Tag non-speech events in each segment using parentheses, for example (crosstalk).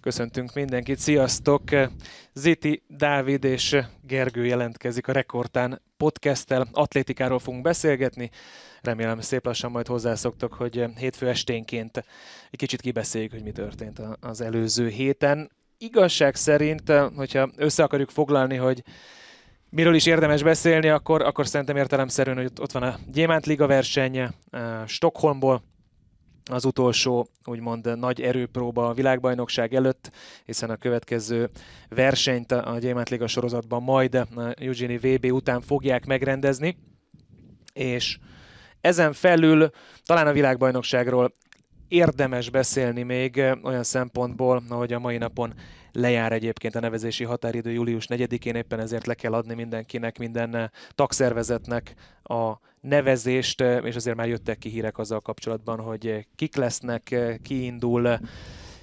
Köszöntünk mindenkit, sziasztok! Ziti, Dávid és Gergő jelentkezik a Rekordtán podcasttel. Atlétikáról fogunk beszélgetni. Remélem szép lassan majd hozzászoktok, hogy hétfő esténként egy kicsit kibeszéljük, hogy mi történt az előző héten. Igazság szerint, hogyha össze akarjuk foglalni, hogy miről is érdemes beszélni, akkor, akkor szerintem értelemszerűen, hogy ott van a Gyémánt Liga verseny Stockholmból, az utolsó úgymond nagy erőpróba a világbajnokság előtt, hiszen a következő versenyt a Gyémánt Liga sorozatban majd a Eugenie VB után fogják megrendezni, és ezen felül talán a világbajnokságról érdemes beszélni még olyan szempontból, ahogy a mai napon lejár egyébként a nevezési határidő július 4-én, éppen ezért le kell adni mindenkinek, minden tagszervezetnek a nevezést, és azért már jöttek ki hírek azzal kapcsolatban, hogy kik lesznek, ki indul,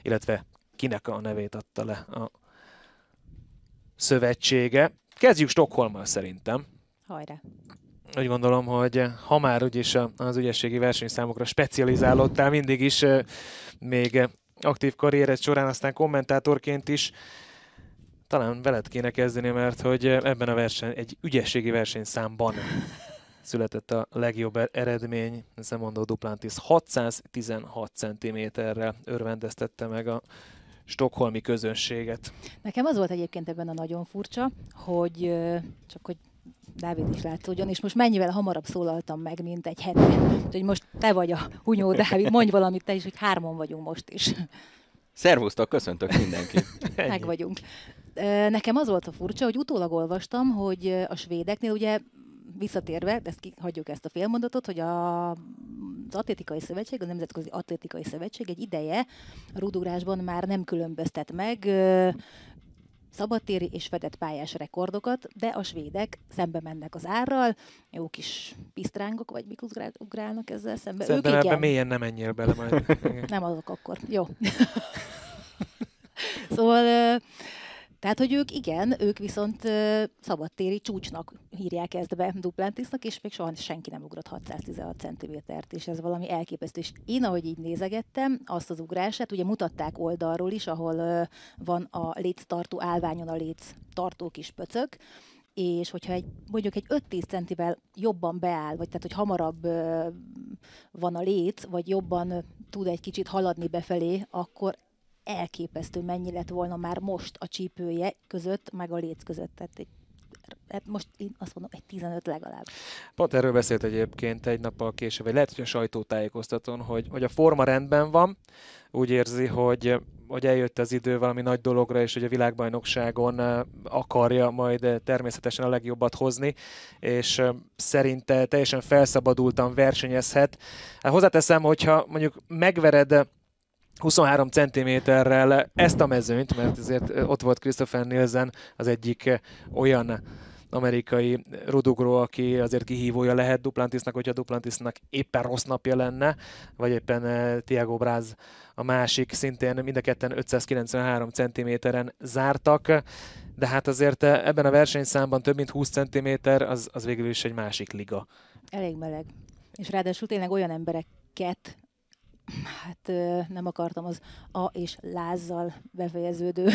illetve kinek a nevét adta le a szövetsége. Kezdjük Stockholmmal szerintem. Hajrá! Úgy gondolom, hogy ha már úgyis az ügyességi versenyszámokra specializálódtál mindig is, még aktív karriered során, aztán kommentátorként is, talán veled kéne kezdeni, mert hogy ebben a verseny, egy ügyességi versenyszámban született a legjobb eredmény, Zemondó Duplantis 616 cm-rel örvendeztette meg a stokholmi közönséget. Nekem az volt egyébként ebben a nagyon furcsa, hogy csak hogy Dávid is látszódjon, és most mennyivel hamarabb szólaltam meg, mint egy hete. Úgyhogy most te vagy a hunyó, Dávid, mondj valamit te is, hogy hárman vagyunk most is. Szervusztok, köszöntök mindenkit. (laughs) meg vagyunk. Nekem az volt a furcsa, hogy utólag olvastam, hogy a svédeknél ugye visszatérve, de ezt hagyjuk ezt a félmondatot, hogy a, az Atlétikai Szövetség, a Nemzetközi Atlétikai Szövetség egy ideje a rudugrásban már nem különböztet meg szabadtéri és fedett pályás rekordokat, de a svédek szembe mennek az árral, jó kis pisztrángok, vagy mik ugrálnak ezzel szembe. Szerintem ők mélyen nem menjél bele majd. (laughs) nem azok akkor. Jó. (laughs) szóval tehát, hogy ők igen, ők viszont uh, szabadtéri csúcsnak hírják ezt be Duplantisnak, és még soha senki nem ugrott 616 cm-t, és ez valami elképesztő. És én, ahogy így nézegettem azt az ugrását, ugye mutatták oldalról is, ahol uh, van a léctartó állványon a léc tartó kis pöcök, és hogyha egy, mondjuk egy 5-10 centivel jobban beáll, vagy tehát, hogy hamarabb uh, van a léc, vagy jobban tud egy kicsit haladni befelé, akkor elképesztő mennyi lett volna már most a csípője között, meg a léc között. Tehát egy hát most én azt mondom, egy 15 legalább. Pont erről beszélt egyébként egy nappal később, vagy lehet, hogy a sajtótájékoztatón, hogy, hogy a forma rendben van, úgy érzi, hogy, hogy eljött az idő valami nagy dologra, és hogy a világbajnokságon akarja majd természetesen a legjobbat hozni, és szerinte teljesen felszabadultan versenyezhet. Hát hozzáteszem, hogyha mondjuk megvered 23 cm-rel ezt a mezőnyt, mert azért ott volt Christopher Nielsen, az egyik olyan amerikai rudugró, aki azért kihívója lehet Duplantisnak, hogyha Duplantisnak éppen rossz napja lenne, vagy éppen Tiago Braz a másik, szintén mind a ketten 593 cm-en zártak, de hát azért nem a versenyszámban több mint 20 cm, az, az végül is egy másik liga. Elég meleg. És ráadásul tényleg olyan embereket hát nem akartam az a és lázzal befejeződő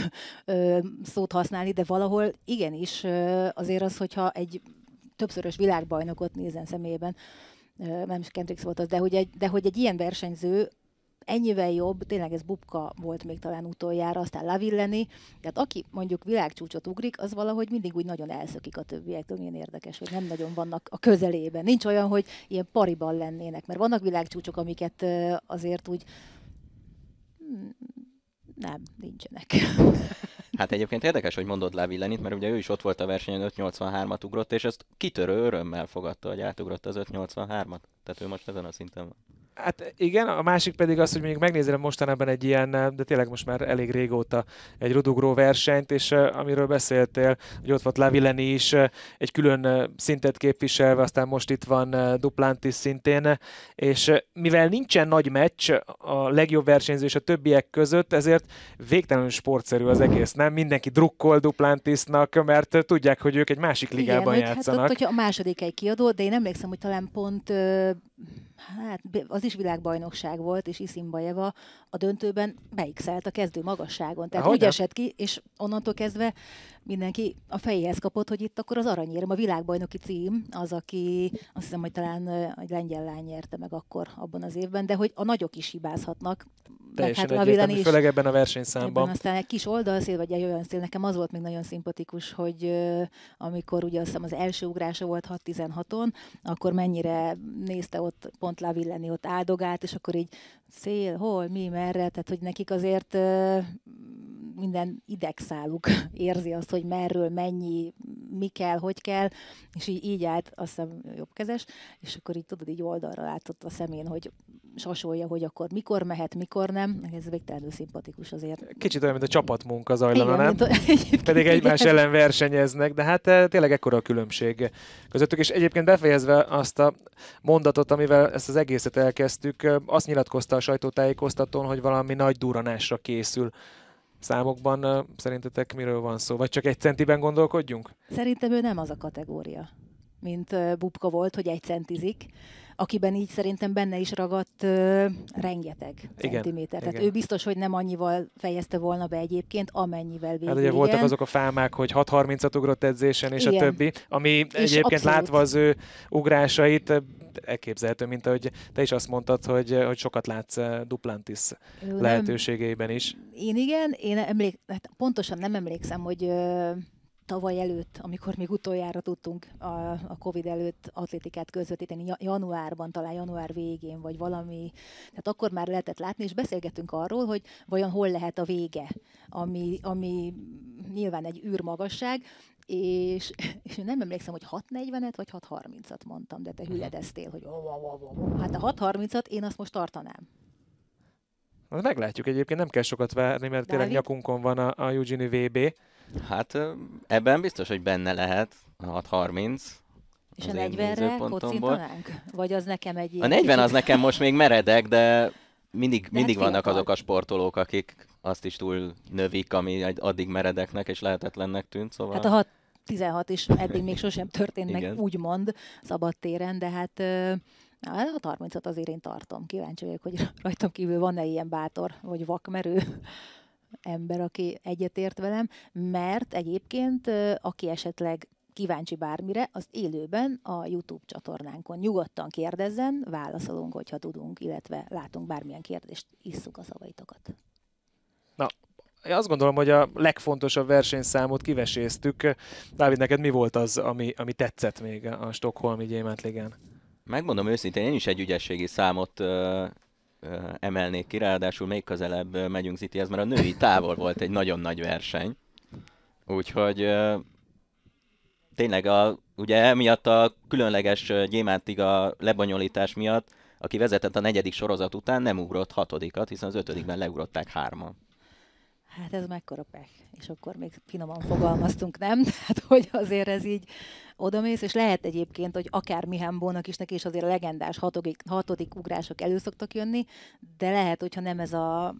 szót használni, de valahol igenis azért az, hogyha egy többszörös világbajnokot nézen szemében, nem is Kendricks volt az, de hogy egy, de hogy egy ilyen versenyző ennyivel jobb, tényleg ez Bubka volt még talán utoljára, aztán Lavilleni, tehát aki mondjuk világcsúcsot ugrik, az valahogy mindig úgy nagyon elszökik a többiektől, milyen érdekes, hogy nem nagyon vannak a közelében. Nincs olyan, hogy ilyen pariban lennének, mert vannak világcsúcsok, amiket azért úgy hmm, nem, nincsenek. (laughs) Hát egyébként érdekes, hogy mondod Lavillenit, mert ugye ő is ott volt a versenyen 583-at ugrott, és ezt kitörő örömmel fogadta, hogy átugrott az 583-at. Tehát ő most ezen a szinten van. Hát igen, a másik pedig az, hogy mondjuk megnézem mostanában egy ilyen, de tényleg most már elég régóta egy rudugró versenyt, és amiről beszéltél, hogy ott volt Lavilleni is egy külön szintet képviselve, aztán most itt van Duplantis szintén, és mivel nincsen nagy meccs a legjobb versenyző és a többiek között, ezért végtelenül sportszerű az egész, nem? Mindenki drukkol Duplantisnak, mert tudják, hogy ők egy másik ligában igen, játszanak. Hát ott, hogyha a második egy kiadó, de én emlékszem, hogy talán pont hát az is világbajnokság volt, és Isimbajeva a döntőben beixelt a kezdő magasságon. Tehát Ahogy úgy esett ki, és onnantól kezdve mindenki a fejéhez kapott, hogy itt akkor az aranyérem, a világbajnoki cím, az, aki azt hiszem, hogy talán egy lengyel lány nyerte meg akkor abban az évben, de hogy a nagyok is hibázhatnak. Teljesen hát egyértelmű, is. főleg ebben a Ebben versenyszámban. aztán egy kis oldalszél, vagy egy olyan szél, nekem az volt még nagyon szimpatikus, hogy amikor ugye azt hiszem az első ugrása volt 6-16-on, akkor mennyire nézte ott pont Lavilleni ott áldogált, és akkor így szél, hol, mi, merre, tehát hogy nekik azért minden idegszáluk (laughs) érzi azt, hogy merről, mennyi, mi kell, hogy kell, és így, így állt, azt hiszem jobbkezes, és akkor így tudod, így oldalra látott a szemén, hogy sasolja, hogy akkor mikor mehet, mikor nem. Ez végtelenül szimpatikus azért. Kicsit olyan, mint a csapatmunka zajlana, nem? mint a- (laughs) Pedig egymás igen. ellen versenyeznek, de hát eh, tényleg ekkora a különbség közöttük. És egyébként befejezve azt a mondatot, amivel ezt az egészet elkezdtük, eh, azt nyilatkozta a sajtótájékoztatón, hogy valami nagy duranásra készül. Számokban eh, szerintetek miről van szó? Vagy csak egy centiben gondolkodjunk? Szerintem ő nem az a kategória, mint Bubka volt, hogy egy centizik, akiben így szerintem benne is ragadt ö, rengeteg Igen, centiméter. Tehát igen. ő biztos, hogy nem annyival fejezte volna be egyébként, amennyivel végül Hát ugye igen. voltak azok a fámák, hogy 6.30-at ugrott edzésen, és Igen. a többi, ami és egyébként abszolút. látva az ő ugrásait, elképzelhető, mint ahogy te is azt mondtad, hogy, hogy sokat látsz Duplantis Ő lehetőségeiben is. Én igen, én emlék, hát pontosan nem emlékszem, hogy tavaly előtt, amikor még utoljára tudtunk a, a Covid előtt atlétikát közvetíteni, ja- januárban, talán január végén, vagy valami, tehát akkor már lehetett látni, és beszélgettünk arról, hogy vajon hol lehet a vége, ami, ami nyilván egy űrmagasság, és, és nem emlékszem, hogy 6.40-et vagy 6.30-at mondtam, de te hüledeztél, hogy hát a 6.30-at én azt most tartanám. Meglátjuk egyébként, nem kell sokat várni, mert tényleg Dávid? nyakunkon van a, a Eugenie VB. Hát ebben biztos, hogy benne lehet a 630. És a én 40-re nézőpontomból. kocintanánk? Vagy az nekem egy A ilyen 40 az nekem most még meredek, de mindig, hát mindig vannak fiatal. azok a sportolók, akik azt is túl növik, ami addig meredeknek és lehetetlennek tűnt, szóval... Hát a 6 16 is eddig még sosem történt meg, úgymond, szabadtéren, de hát a 30 azért én tartom. Kíváncsi vagyok, hogy rajtam kívül van-e ilyen bátor, vagy vakmerő ember, aki egyetért velem, mert egyébként, aki esetleg kíváncsi bármire, az élőben a YouTube csatornánkon nyugodtan kérdezzen, válaszolunk, hogyha tudunk, illetve látunk bármilyen kérdést, isszuk a szavaitokat. Én azt gondolom, hogy a legfontosabb versenyszámot kiveséztük. Dávid, neked mi volt az, ami, ami tetszett még a Stockholmi Gyémántligán? Megmondom őszintén, én is egy ügyességi számot emelnék ki, ráadásul még közelebb megyünk Cityhez, mert a női távol volt egy nagyon nagy verseny. Úgyhogy tényleg a, ugye emiatt a különleges ö, gyémántiga lebonyolítás miatt, aki vezetett a negyedik sorozat után, nem ugrott hatodikat, hiszen az ötödikben leugrották hárman. Hát ez mekkora pech. És akkor még finoman fogalmaztunk, nem? (laughs) Tehát, hogy azért ez így odamész, és lehet egyébként, hogy akár Mihambónak is neki is azért a legendás hatodik, hatodik ugrások elő szoktak jönni, de lehet, hogyha nem ez a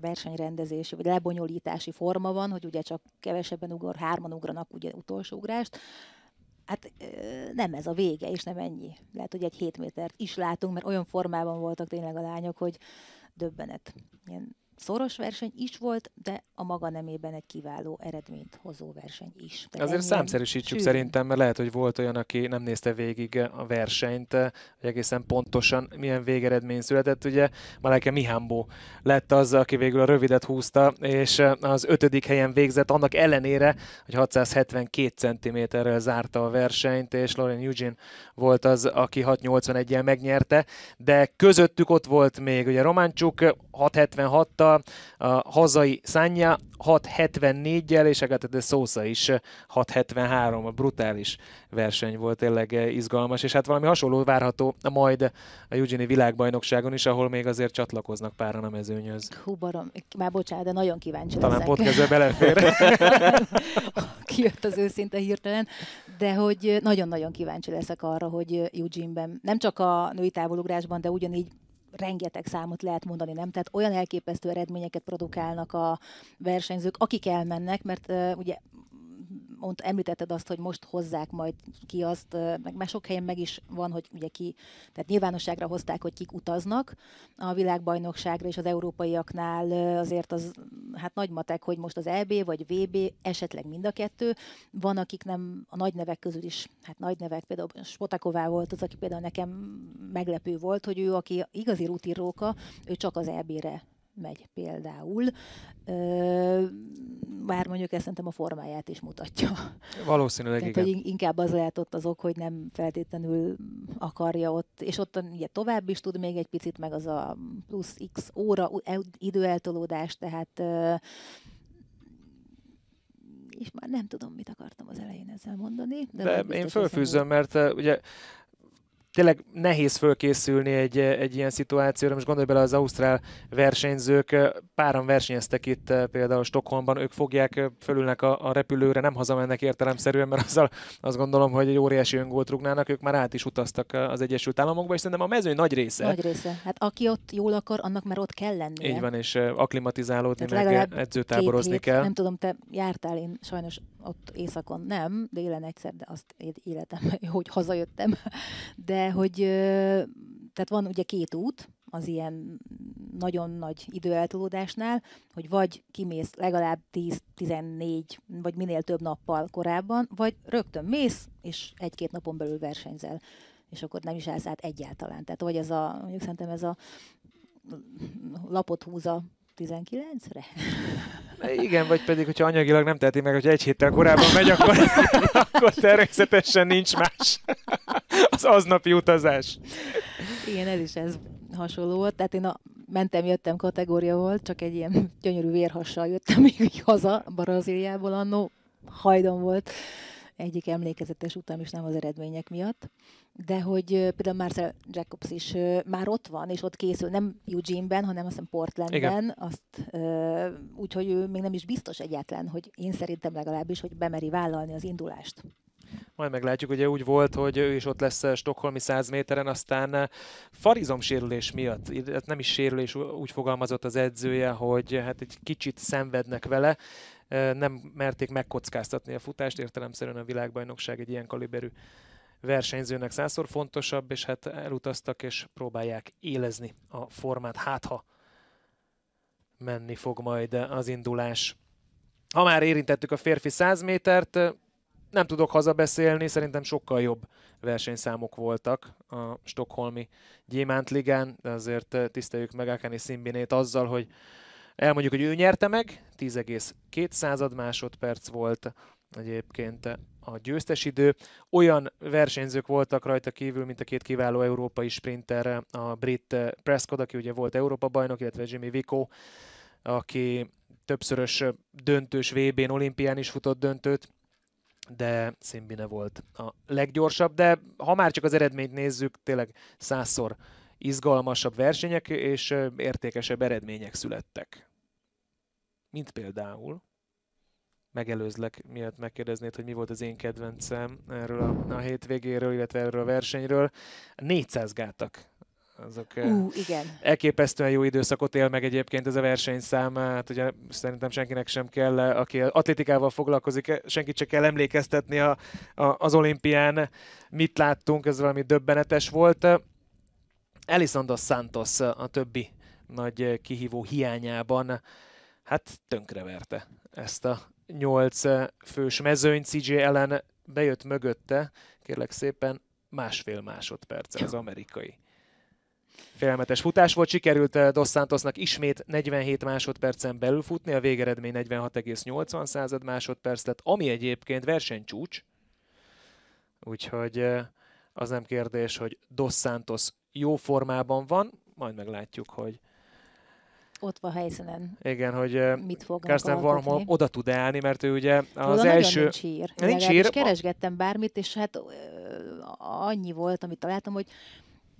versenyrendezési vagy lebonyolítási forma van, hogy ugye csak kevesebben ugor, hárman ugranak ugye utolsó ugrást, Hát nem ez a vége, és nem ennyi. Lehet, hogy egy 7 métert is látunk, mert olyan formában voltak tényleg a lányok, hogy döbbenet. Ilyen szoros verseny is volt, de a maga nemében egy kiváló eredményt hozó verseny is. Tehát Azért számszerűsítsük sűrűn. szerintem, mert lehet, hogy volt olyan, aki nem nézte végig a versenyt, hogy egészen pontosan milyen végeredmény született. Ugye Maleke Mihambó lett az, aki végül a rövidet húzta, és az ötödik helyen végzett, annak ellenére, hogy 672 cm-rel zárta a versenyt, és Lauren Eugene volt az, aki 681-jel megnyerte, de közöttük ott volt még ugye Románcsuk 676-tal, a hazai Szánja 674-jel, és Agatha de Sousa is 673, a brutális verseny volt, tényleg izgalmas, és hát valami hasonló várható majd a Eugenie világbajnokságon is, ahol még azért csatlakoznak páran a mezőnyhöz. Hú, barom, már bocsánat, de nagyon kíváncsi Talán leszek. podcastbe belefér. (laughs) Kijött az őszinte hirtelen, de hogy nagyon-nagyon kíváncsi leszek arra, hogy Eugene-ben, nem csak a női távolugrásban, de ugyanígy rengeteg számot lehet mondani, nem? Tehát olyan elképesztő eredményeket produkálnak a versenyzők, akik elmennek, mert uh, ugye mond, említetted azt, hogy most hozzák majd ki azt, meg már sok helyen meg is van, hogy ugye ki, tehát nyilvánosságra hozták, hogy kik utaznak a világbajnokságra, és az európaiaknál azért az hát nagy matek, hogy most az EB vagy VB, esetleg mind a kettő. Van, akik nem a nagy nevek közül is, hát nagy nevek, például Spotaková volt az, aki például nekem meglepő volt, hogy ő, aki igazi rutinróka, ő csak az EB-re megy például. Bár mondjuk ezt szerintem a formáját is mutatja. Valószínűleg Tehát, igen. Hogy inkább az lehet ott az ok, hogy nem feltétlenül akarja ott, és ott ugye tovább is tud még egy picit, meg az a plusz x óra időeltolódás, tehát és már nem tudom, mit akartam az elején ezzel mondani. De, de én fölfűzöm, mert ugye tényleg nehéz fölkészülni egy, egy ilyen szituációra. Most gondolj bele, az ausztrál versenyzők, páran versenyeztek itt például Stockholmban, ők fogják, fölülnek a, a repülőre, nem hazamennek értelemszerűen, mert azzal azt gondolom, hogy egy óriási öngólt rúgnának, ők már át is utaztak az Egyesült Államokba, és szerintem a mezőny nagy része. Nagy része. Hát aki ott jól akar, annak már ott kell lennie. Így van, és aklimatizálódni, Tehát meg edzőtáborozni hét, kell. Nem tudom, te jártál, én sajnos ott éjszakon nem, délen egyszer, de azt életem, hogy hazajöttem. De hogy tehát van ugye két út az ilyen nagyon nagy időeltolódásnál, hogy vagy kimész legalább 10-14 vagy minél több nappal korábban, vagy rögtön mész, és egy-két napon belül versenyzel és akkor nem is állsz át egyáltalán. Tehát vagy ez a, mondjuk szerintem ez a lapot húz a 19-re? (laughs) Igen, vagy pedig, hogyha anyagilag nem teheti meg, hogy egy héttel korábban megy, akkor, (laughs) akkor természetesen nincs más. Az aznapi utazás. Igen, ez is ez hasonló volt. Tehát én a mentem, jöttem kategória volt, csak egy ilyen gyönyörű vérhassal jöttem még haza Brazíliából annó. Hajdon volt egyik emlékezetes utam is nem az eredmények miatt, de hogy például Marcel Jacobs is már ott van, és ott készül, nem Eugene-ben, hanem azt hiszem Portlandben, azt, úgyhogy ő még nem is biztos egyáltalán, hogy én szerintem legalábbis, hogy bemeri vállalni az indulást. Majd meglátjuk, ugye úgy volt, hogy ő is ott lesz Stockholmi 100 méteren, aztán farizom sérülés miatt, nem is sérülés, úgy fogalmazott az edzője, hogy hát egy kicsit szenvednek vele, nem merték megkockáztatni a futást, értelemszerűen a világbajnokság egy ilyen kaliberű versenyzőnek százszor fontosabb, és hát elutaztak és próbálják élezni a formát, hát ha menni fog majd az indulás. Ha már érintettük a férfi 100 métert, nem tudok hazabeszélni, szerintem sokkal jobb versenyszámok voltak a Stockholmi Gyémántligán, de azért tiszteljük meg Akani Szimbinét azzal, hogy Elmondjuk, hogy ő nyerte meg, 10,2 másodperc volt egyébként a győztes idő. Olyan versenyzők voltak rajta kívül, mint a két kiváló európai sprinter, a brit Prescott, aki ugye volt Európa bajnok, illetve Jimmy Vico, aki többszörös döntős VB-n, olimpián is futott döntőt, de Szimbine volt a leggyorsabb, de ha már csak az eredményt nézzük, tényleg százszor izgalmasabb versenyek és értékesebb eredmények születtek. Mint például, megelőzlek, miatt megkérdeznéd, hogy mi volt az én kedvencem erről a, a hétvégéről, illetve erről a versenyről. 400 gátak azok uh, igen. elképesztően jó időszakot él meg egyébként ez a versenyszám. Hát ugye szerintem senkinek sem kell, aki atlétikával foglalkozik, senkit csak kell emlékeztetni a, a, az olimpián. Mit láttunk, ez valami döbbenetes volt. Elison dos Santos a többi nagy kihívó hiányában hát tönkreverte ezt a nyolc fős mezőny. CJ ellen bejött mögötte, kérlek szépen, másfél másodperc az amerikai. Félmetes futás volt, sikerült Dos Santosnak ismét 47 másodpercen belül futni, a végeredmény 46,80 század másodperc lett, ami egyébként versenycsúcs, úgyhogy az nem kérdés, hogy Dos Santos jó formában van, majd meglátjuk, hogy ott van helyszínen. Igen, hogy mit Karsten Warholm oda tud állni, mert ő ugye az Oda első... Nincs hír. Nincs hír. keresgettem bármit, és hát annyi volt, amit találtam, hogy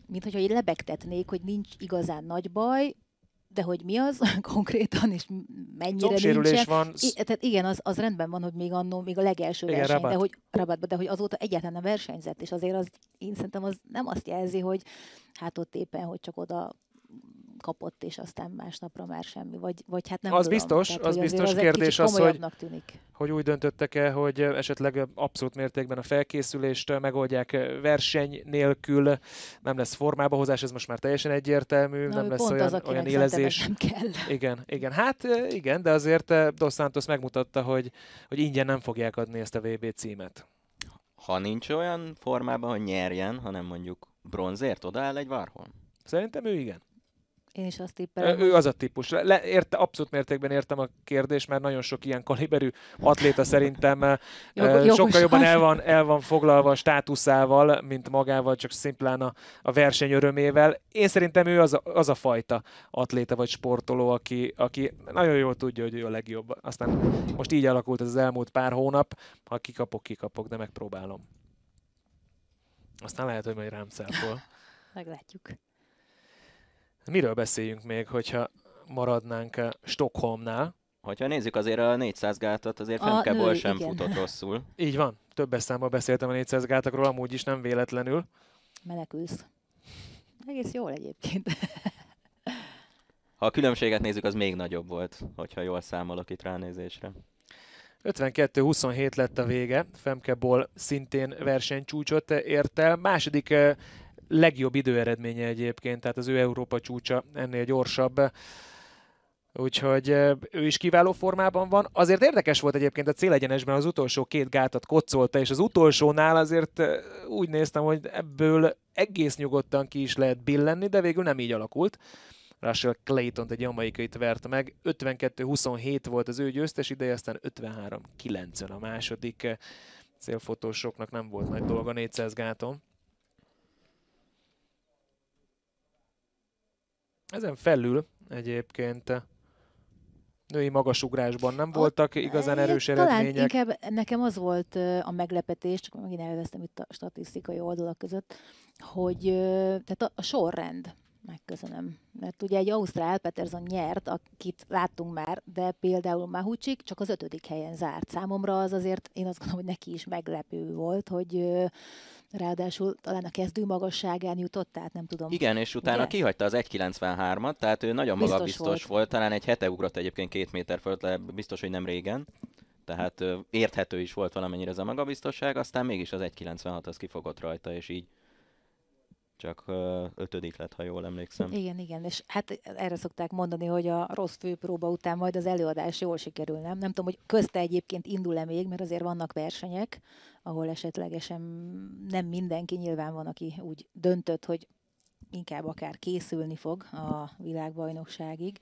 mint hogyha lebegtetnék, hogy nincs igazán nagy baj, de hogy mi az (laughs) konkrétan, és mennyire nincsen. van. I, tehát igen, az, az rendben van, hogy még annó, még a legelső igen, verseny, de hogy, rabatba, de hogy azóta egyáltalán nem versenyzett, és azért az, én szerintem az nem azt jelzi, hogy hát ott éppen, hogy csak oda kapott, és aztán másnapra már semmi, vagy, vagy hát nem Az tudom. biztos, Tehát, az biztos egy kérdés az, hogy- tűnik. hogy úgy döntöttek-e, hogy esetleg abszolút mértékben a felkészülést megoldják verseny nélkül, nem lesz formába hozás, ez most már teljesen egyértelmű, Na, nem lesz olyan, az, olyan élezés. nem kell. Igen, igen. Hát igen, de azért Dos Santos megmutatta, hogy, hogy ingyen nem fogják adni ezt a VB címet. Ha nincs olyan formában, hogy nyerjen, hanem mondjuk bronzért odaáll egy Varhol. Szerintem ő igen. Én is azt tippelem, Ő az a típus. Le, érte, abszolút mértékben értem a kérdést, mert nagyon sok ilyen kaliberű atléta szerintem (laughs) Jog- sokkal jobban el van, el van foglalva a státuszával, mint magával, csak szimplán a, a verseny örömével. Én szerintem ő az a, az a fajta atléta vagy sportoló, aki, aki nagyon jól tudja, hogy ő a legjobb. Aztán most így alakult ez az elmúlt pár hónap, ha kikapok, kikapok, de megpróbálom. Aztán lehet, hogy majd rám szápol. (laughs) meglátjuk. Miről beszéljünk még, hogyha maradnánk eh, Stockholmnál? Hogyha nézzük azért a 400 gátat, azért A Femke nő, sem igen. futott rosszul. Így van. Többes számban beszéltem a 400 gátokról, amúgy is nem véletlenül. Menekülsz. Egész jól egyébként. (laughs) Ha a különbséget nézzük, az még nagyobb volt, hogyha jól számolok itt ránézésre. 52-27 lett a vége. Femke Boll szintén versenycsúcsot ért el. Második eh, legjobb időeredménye egyébként, tehát az ő Európa csúcsa ennél gyorsabb. Úgyhogy ő is kiváló formában van. Azért érdekes volt egyébként a célegyenesben az utolsó két gátat kocolta, és az utolsónál azért úgy néztem, hogy ebből egész nyugodtan ki is lehet billenni, de végül nem így alakult. Russell Clayton egy jamaikait verte meg. 52-27 volt az ő győztes ideje, aztán 53-90 a második. Célfotósoknak nem volt nagy dolga 400 gáton. Ezen felül egyébként női magasugrásban nem voltak igazán erős Talán eredmények. inkább nekem az volt a meglepetés, csak megint elvesztem itt a statisztikai oldalak között, hogy tehát a, a sorrend, megköszönöm. Mert ugye egy Ausztrál Peterson nyert, akit láttunk már, de például Mahucsik csak az ötödik helyen zárt. Számomra az azért, én azt gondolom, hogy neki is meglepő volt, hogy ráadásul talán a kezdő magasságán jutott, tehát nem tudom. Igen, és utána Ugye? kihagyta az 1.93-at, tehát ő nagyon Biztos magabiztos volt. volt. Talán egy hete ugrott egyébként két méter fölött, le, biztos, hogy nem régen. Tehát érthető is volt valamennyire ez a magabiztosság, aztán mégis az 1.96 az kifogott rajta, és így csak ötödik lett, ha jól emlékszem. Igen, igen, és hát erre szokták mondani, hogy a rossz főpróba után majd az előadás jól sikerül, nem? Nem tudom, hogy közte egyébként indul-e még, mert azért vannak versenyek, ahol esetlegesen nem mindenki nyilván van, aki úgy döntött, hogy inkább akár készülni fog a világbajnokságig,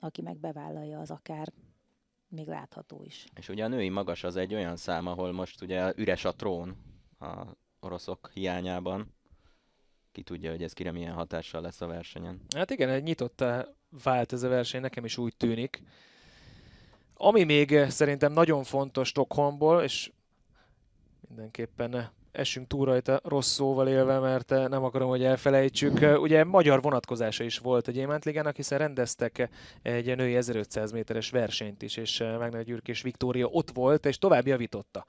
aki meg bevállalja, az akár még látható is. És ugye a női magas az egy olyan szám, ahol most ugye üres a trón a oroszok hiányában. Ki tudja, hogy ez kire milyen hatással lesz a versenyen. Hát igen, egy nyitottá vált ez a verseny, nekem is úgy tűnik. Ami még szerintem nagyon fontos Stockholmból, és mindenképpen essünk túl rajta rossz szóval élve, mert nem akarom, hogy elfelejtsük. Ugye magyar vonatkozása is volt a Gyémánt Ligának, hiszen rendeztek egy női 1500 méteres versenyt is, és Megnagy Gyürk és Viktória ott volt, és tovább javította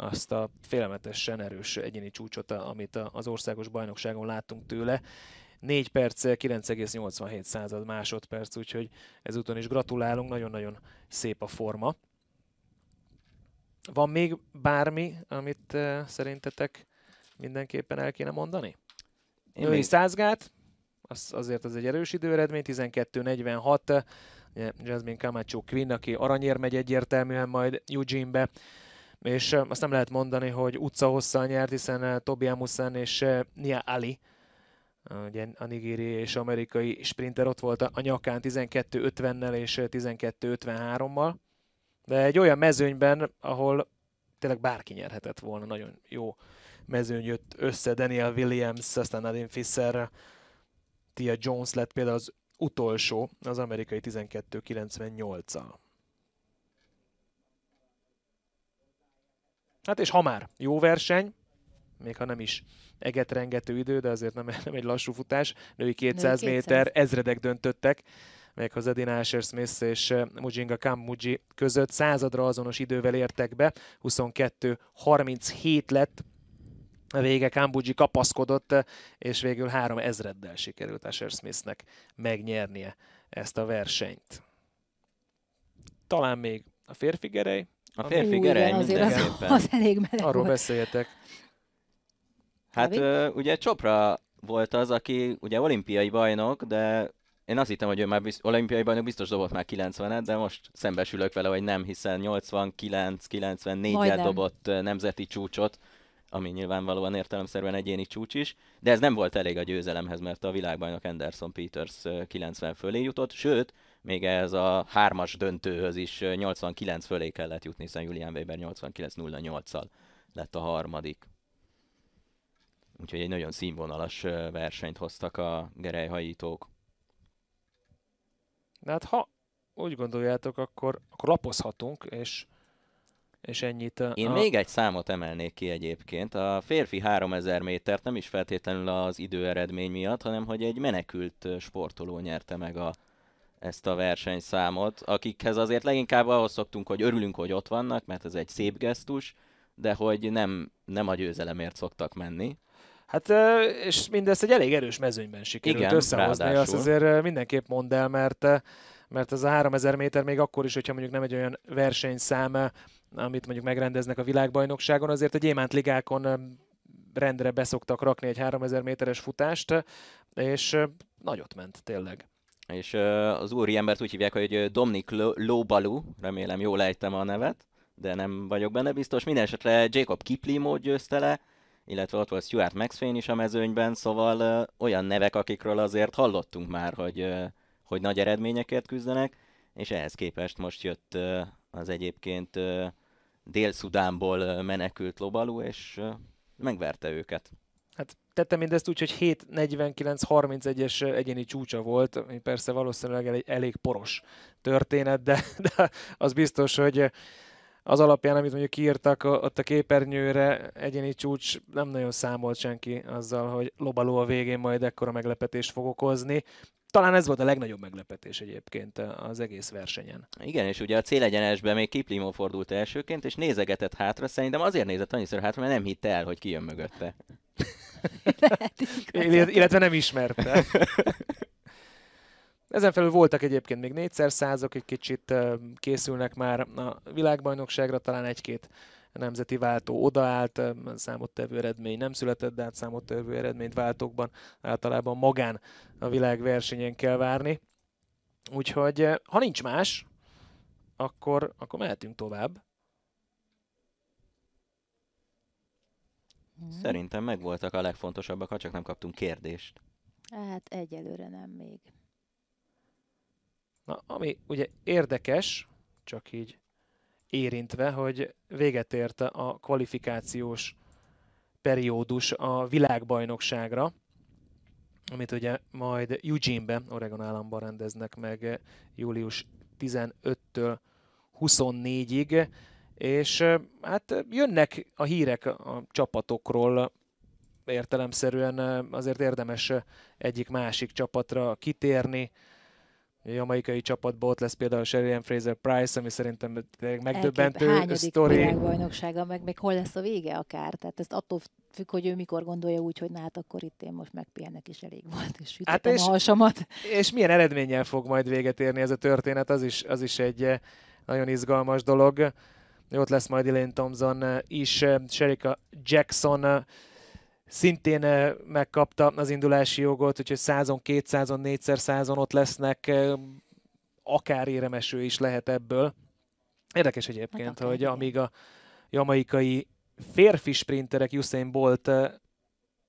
azt a félelmetesen erős egyéni csúcsot, amit az országos bajnokságon láttunk tőle. 4 perc, 9,87 század másodperc, úgyhogy ezúton is gratulálunk, nagyon-nagyon szép a forma. Van még bármi, amit uh, szerintetek mindenképpen el kéne mondani? Én Női még- százgát, az, azért az egy erős időeredmény, 12.46, ugye Jasmine Camacho Quinn, aki aranyér megy egyértelműen majd Eugene-be, és azt nem lehet mondani, hogy utca hosszal nyert, hiszen uh, Tobi Amusan és Nia Ali, ugye a nigéri és amerikai sprinter ott volt a nyakán 12.50-nel és uh, 12.53-mal, de egy olyan mezőnyben, ahol tényleg bárki nyerhetett volna, nagyon jó mezőny jött össze, Daniel Williams, aztán Nadine Fischer, Tia Jones lett például az utolsó, az amerikai 12.98-al. Hát és ha már jó verseny, még ha nem is egetrengető idő, de azért nem, nem egy lassú futás, női 200 Női 200. méter, ezredek döntöttek, méghozzá Dina Asher Smith és eh, Mujinga Kammuji között századra azonos idővel értek be, 22-37 lett A vége Kambuji kapaszkodott, és végül három ezreddel sikerült Asher Smithnek megnyernie ezt a versenyt. Talán még a férfi gerej. A férfi Ú, gerej azért az, az elég meleg Arról volt. beszéljetek. Hát ö, ugye Csopra volt az, aki ugye olimpiai bajnok, de én azt hittem, hogy ő már bizt, olimpiai bajnok biztos dobott már 90-et, de most szembesülök vele, hogy nem, hiszen 89-94-et dobott nemzeti csúcsot, ami nyilvánvalóan értelemszerűen egyéni csúcs is, de ez nem volt elég a győzelemhez, mert a világbajnok Anderson Peters 90 fölé jutott, sőt, még ez a hármas döntőhöz is 89 fölé kellett jutni, hiszen Julian Weber 89-08-al lett a harmadik. Úgyhogy egy nagyon színvonalas versenyt hoztak a gerelyhajítók. De hát ha úgy gondoljátok, akkor, akkor lapozhatunk, és, és ennyit. Én a... még egy számot emelnék ki egyébként. A férfi 3000 métert nem is feltétlenül az időeredmény miatt, hanem hogy egy menekült sportoló nyerte meg a, ezt a versenyszámot, akikhez azért leginkább ahhoz szoktunk, hogy örülünk, hogy ott vannak, mert ez egy szép gesztus, de hogy nem, nem a győzelemért szoktak menni. Hát, és mindezt egy elég erős mezőnyben sikerült Igen, összehozni, ráadásul. azt azért mindenképp mondd el, mert, mert ez a 3000 méter még akkor is, hogyha mondjuk nem egy olyan versenyszám, amit mondjuk megrendeznek a világbajnokságon, azért a gyémánt ligákon rendre beszoktak rakni egy 3000 méteres futást, és nagyot ment tényleg. És az úri embert úgy hívják, hogy Dominic Lobalu, remélem jól ejtem a nevet, de nem vagyok benne biztos. Mindenesetre Jacob Kiplimo győzte le, illetve ott volt Stuart Maxfane is a mezőnyben, szóval olyan nevek, akikről azért hallottunk már, hogy, hogy nagy eredményekért küzdenek, és ehhez képest most jött az egyébként Dél-Szudánból menekült lobalú, és megverte őket. Tette mindezt úgy, hogy 7.49.31-es egyéni csúcsa volt, ami persze valószínűleg egy elég poros történet, de, (laughs) de az biztos, hogy az alapján, amit mondjuk kiírtak ott a képernyőre, egyéni csúcs, nem nagyon számolt senki azzal, hogy lobaló a végén majd ekkora meglepetést fog okozni. Talán ez volt a legnagyobb meglepetés egyébként az egész versenyen. Igen, és ugye a célegyenesben még Kiplimo fordult elsőként, és nézegetett hátra, szerintem azért nézett annyiszor hátra, mert nem hitte el, hogy kijön mögötte. (laughs) Lehet, illetve nem ismerte. (laughs) Ezen felül voltak egyébként még négyszer százok, egy kicsit készülnek már a világbajnokságra, talán egy-két nemzeti váltó odaállt, számottevő eredmény nem született, de hát számottevő eredményt váltókban általában magán a világversenyen kell várni. Úgyhogy ha nincs más, akkor, akkor mehetünk tovább. Szerintem megvoltak a legfontosabbak, ha csak nem kaptunk kérdést. Hát egyelőre nem még. Na, ami ugye érdekes, csak így érintve, hogy véget ért a kvalifikációs periódus a világbajnokságra, amit ugye majd Eugene-ben, Oregon államban rendeznek meg július 15-től 24-ig, és hát jönnek a hírek a csapatokról, értelemszerűen azért érdemes egyik-másik csapatra kitérni, a jamaikai csapatban ott lesz például Sherian Fraser Price, ami szerintem megdöbbentő Hányadik sztori. világbajnoksága, meg még hol lesz a vége akár. Tehát ezt attól függ, hogy ő mikor gondolja úgy, hogy na hát akkor itt én most megpihenek is elég volt, és hát és, a hasamat. És milyen eredménnyel fog majd véget érni ez a történet, az is, az is egy nagyon izgalmas dolog. Ott lesz majd Elaine Thompson eh, is, eh, Sherika Jackson szintén eh, megkapta az indulási jogot, úgyhogy százon, kétszázon, négyszer százon ott lesznek, akár éremeső is lehet ebből. Érdekes egyébként, hát hogy amíg a jamaikai férfi sprinterek Usain Bolt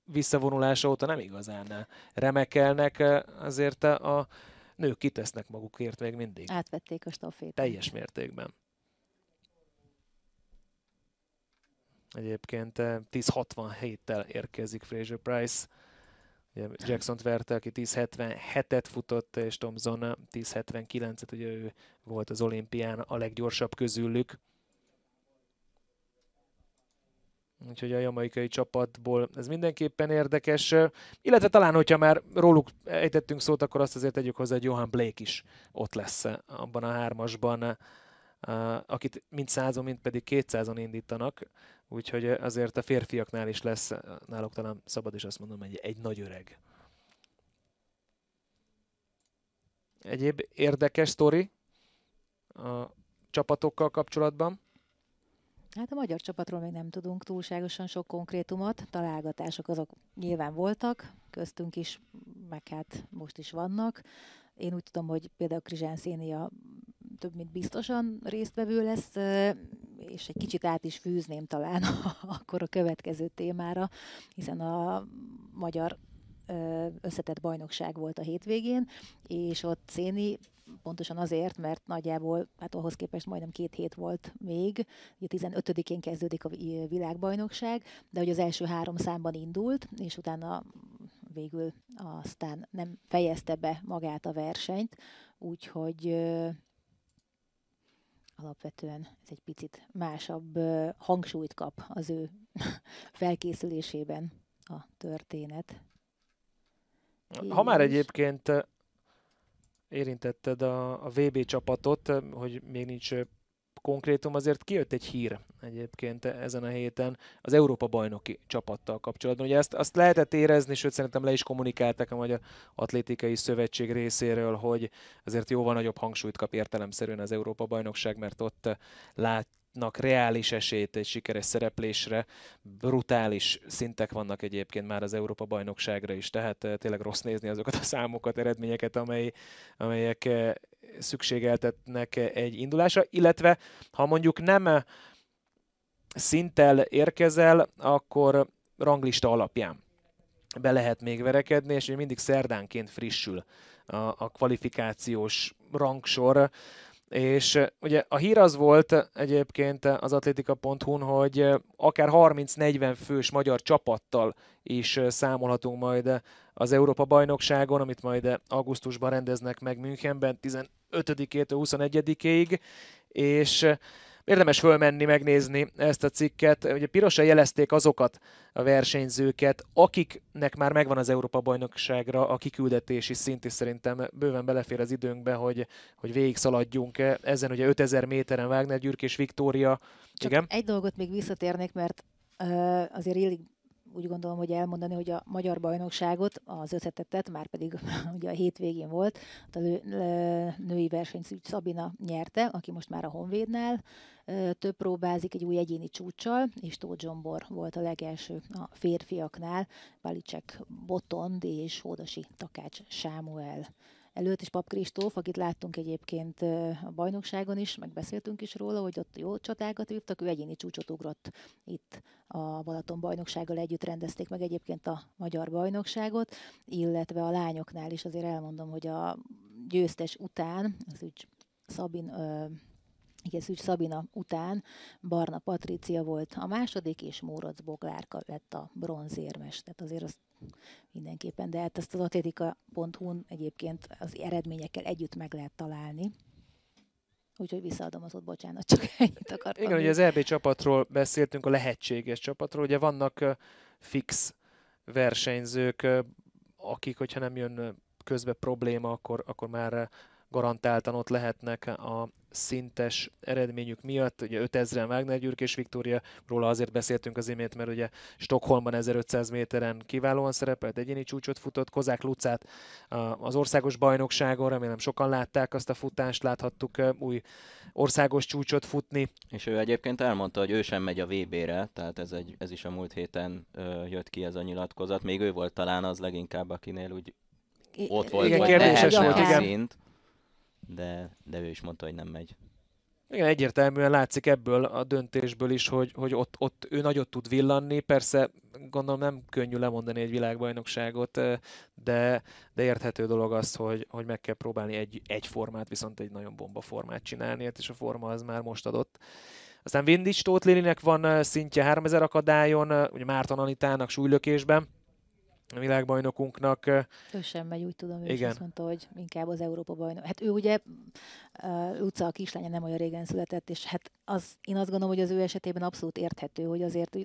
visszavonulása óta nem igazán remekelnek, azért a nők kitesznek magukért még mindig. Átvették a stafét. Teljes mértékben. Egyébként 10.67-tel érkezik Fraser Price. Ugye Jackson-t verte, aki 10.77-et futott, és Thompson 10.79-et, ugye ő volt az olimpián a leggyorsabb közülük. Úgyhogy a jamaikai csapatból ez mindenképpen érdekes. Illetve talán, hogyha már róluk ejtettünk szót, akkor azt azért tegyük hozzá, hogy Johan Blake is ott lesz abban a hármasban akit mind százon, mind pedig kétszázon indítanak, úgyhogy azért a férfiaknál is lesz, náluk talán szabad is azt mondom, egy, egy nagy öreg. Egyéb érdekes sztori a csapatokkal kapcsolatban? Hát a magyar csapatról még nem tudunk túlságosan sok konkrétumot, találgatások azok nyilván voltak, köztünk is, meg hát most is vannak. Én úgy tudom, hogy például Krizsán Szénia több mint biztosan résztvevő lesz, és egy kicsit át is fűzném talán (laughs) akkor a következő témára, hiszen a magyar összetett bajnokság volt a hétvégén, és ott Széni pontosan azért, mert nagyjából, hát ahhoz képest majdnem két hét volt még, ugye 15-én kezdődik a világbajnokság, de hogy az első három számban indult, és utána végül aztán nem fejezte be magát a versenyt, úgyhogy alapvetően ez egy picit másabb hangsúlyt kap az ő (laughs) felkészülésében a történet. Ha már egyébként érintetted a, a VB csapatot, hogy még nincs konkrétum, azért kijött egy hír egyébként ezen a héten az Európa bajnoki csapattal kapcsolatban. Ugye ezt azt lehetett érezni, sőt szerintem le is kommunikáltak a Magyar Atlétikai Szövetség részéről, hogy azért jóval nagyobb hangsúlyt kap értelemszerűen az Európa bajnokság, mert ott lát, látnak reális esélyt egy sikeres szereplésre. Brutális szintek vannak egyébként már az Európa bajnokságra is, tehát eh, tényleg rossz nézni azokat a számokat, eredményeket, amely, amelyek eh, szükségeltetnek egy indulásra, illetve ha mondjuk nem szinttel érkezel, akkor ranglista alapján be lehet még verekedni, és mindig szerdánként frissül a, a kvalifikációs rangsor. És ugye a hír az volt egyébként az atlétika.hu-n, hogy akár 30-40 fős magyar csapattal is számolhatunk majd az Európa bajnokságon, amit majd augusztusban rendeznek meg Münchenben 15-től 21-ig, és érdemes fölmenni, megnézni ezt a cikket. Ugye pirosan jelezték azokat a versenyzőket, akiknek már megvan az Európa-bajnokságra a kiküldetési szint, és szerintem bőven belefér az időnkbe, hogy, hogy végig szaladjunk ezen. Ugye 5000 méteren Wagner Gyürk és Viktória. Csak Igen? egy dolgot még visszatérnék, mert uh, azért illik úgy gondolom, hogy elmondani, hogy a magyar bajnokságot, az összetettet, már pedig (laughs) ugye a hétvégén volt, a női versenyszűt Szabina nyerte, aki most már a Honvédnál több próbázik egy új egyéni csúcsal, és Tóth Zsombor volt a legelső a férfiaknál, Balicek Botond és Hódasi Takács Sámuel előtt is Pap Kristóf, akit láttunk egyébként a bajnokságon is, megbeszéltünk is róla, hogy ott jó csatákat vívtak, ő egyéni csúcsot ugrott itt a Balaton bajnoksággal együtt rendezték meg egyébként a magyar bajnokságot, illetve a lányoknál is azért elmondom, hogy a győztes után, az úgy Szabin Szűcs Szabina után Barna Patrícia volt a második, és Mórac Boglárka lett a bronzérmes. Tehát azért azt mindenképpen, de hát ezt az atlétika.hu-n egyébként az eredményekkel együtt meg lehet találni. Úgyhogy visszaadom az ott, bocsánat, csak (laughs) ennyit akartam. Igen, ugye az EB csapatról beszéltünk, a lehetséges csapatról. Ugye vannak fix versenyzők, akik, hogyha nem jön közbe probléma, akkor, akkor már garantáltan ott lehetnek a szintes eredményük miatt. Ugye 5000-en Wagner Gyürk és Viktória, róla azért beszéltünk az imént, mert ugye Stockholmban 1500 méteren kiválóan szerepelt, egyéni csúcsot futott, Kozák Lucát az országos bajnokságon, remélem sokan látták azt a futást, láthattuk új országos csúcsot futni. És ő egyébként elmondta, hogy ő sem megy a VB-re, tehát ez, egy, ez is a múlt héten jött ki ez a nyilatkozat. Még ő volt talán az leginkább, akinél úgy ott volt, igen, kérdéses volt, igen. Szint de, de ő is mondta, hogy nem megy. Igen, egyértelműen látszik ebből a döntésből is, hogy, hogy ott, ott ő nagyot tud villanni. Persze gondolom nem könnyű lemondani egy világbajnokságot, de, de érthető dolog az, hogy, hogy meg kell próbálni egy, egy formát, viszont egy nagyon bomba formát csinálni, és a forma az már most adott. Aztán Vindics Tóth van szintje 3000 akadályon, ugye Márton Anitának súlylökésben, világbajnokunknak. Ő sem megy, úgy tudom, ő Igen. azt mondta, hogy inkább az Európa bajnok. Hát ő ugye, Luca a kislánya nem olyan régen született, és hát az, én azt gondolom, hogy az ő esetében abszolút érthető, hogy azért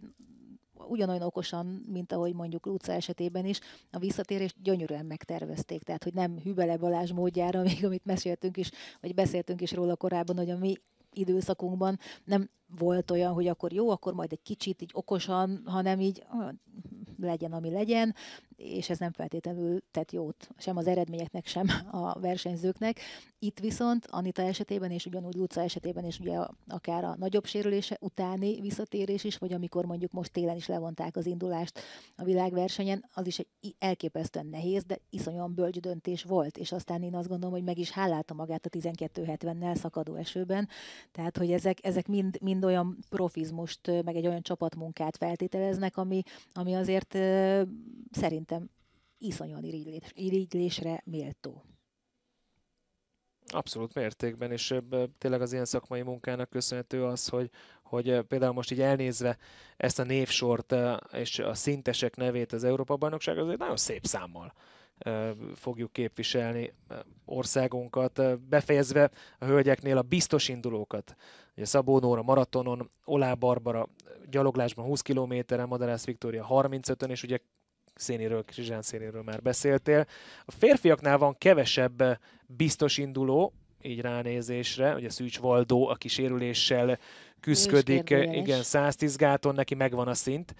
ugyanolyan okosan, mint ahogy mondjuk Luca esetében is, a visszatérést gyönyörűen megtervezték. Tehát, hogy nem Hübele Balázs módjára, (laughs) még amit meséltünk is, vagy beszéltünk is róla korábban, hogy a mi időszakunkban nem volt olyan, hogy akkor jó, akkor majd egy kicsit így okosan, hanem így legyen, ami legyen, és ez nem feltétlenül tett jót sem az eredményeknek, sem a versenyzőknek. Itt viszont Anita esetében, és ugyanúgy Luca esetében, és ugye akár a nagyobb sérülése utáni visszatérés is, vagy amikor mondjuk most télen is levonták az indulást a világversenyen, az is egy elképesztően nehéz, de iszonyúan bölcs döntés volt, és aztán én azt gondolom, hogy meg is hálálta magát a 12.70-nel szakadó esőben, tehát hogy ezek, ezek mind, mind olyan profizmust, meg egy olyan csapatmunkát feltételeznek, ami, ami azért szerintem iszonyan irigylés, irigylésre méltó. Abszolút mértékben, és tényleg az ilyen szakmai munkának köszönhető az, hogy, hogy például most így elnézve ezt a névsort és a szintesek nevét az Európa Bajnokság, azért nagyon szép számmal fogjuk képviselni országunkat, befejezve a hölgyeknél a biztos indulókat. Ugye Szabó Nóra maratonon, Olá Barbara gyaloglásban 20 kilométeren, Madarász Viktória 35-ön, és ugye szénéről, Krizsán szénéről már beszéltél. A férfiaknál van kevesebb biztos induló, így ránézésre, ugye Szűcs Valdó, aki sérüléssel küzdködik, igen, 110 gáton, neki megvan a szint.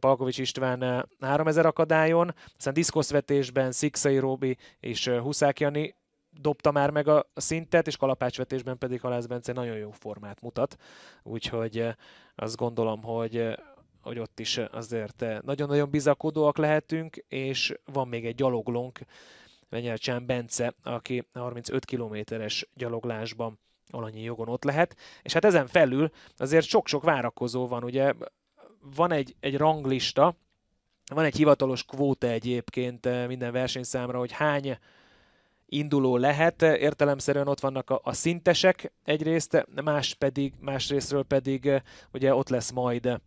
Palkovics István 3000 akadályon, aztán diszkoszvetésben Szikszai Robi és Huszák Jani dobta már meg a szintet, és kalapácsvetésben pedig Halász Bence nagyon jó formát mutat. Úgyhogy azt gondolom, hogy hogy ott is azért nagyon-nagyon bizakodóak lehetünk, és van még egy gyaloglónk, Venyelcsán Bence, aki 35 kilométeres gyaloglásban alanyi jogon ott lehet, és hát ezen felül azért sok-sok várakozó van, ugye van egy, egy ranglista, van egy hivatalos kvóta egyébként minden versenyszámra, hogy hány induló lehet, értelemszerűen ott vannak a, a szintesek egyrészt, más pedig, másrésztről pedig ugye ott lesz majd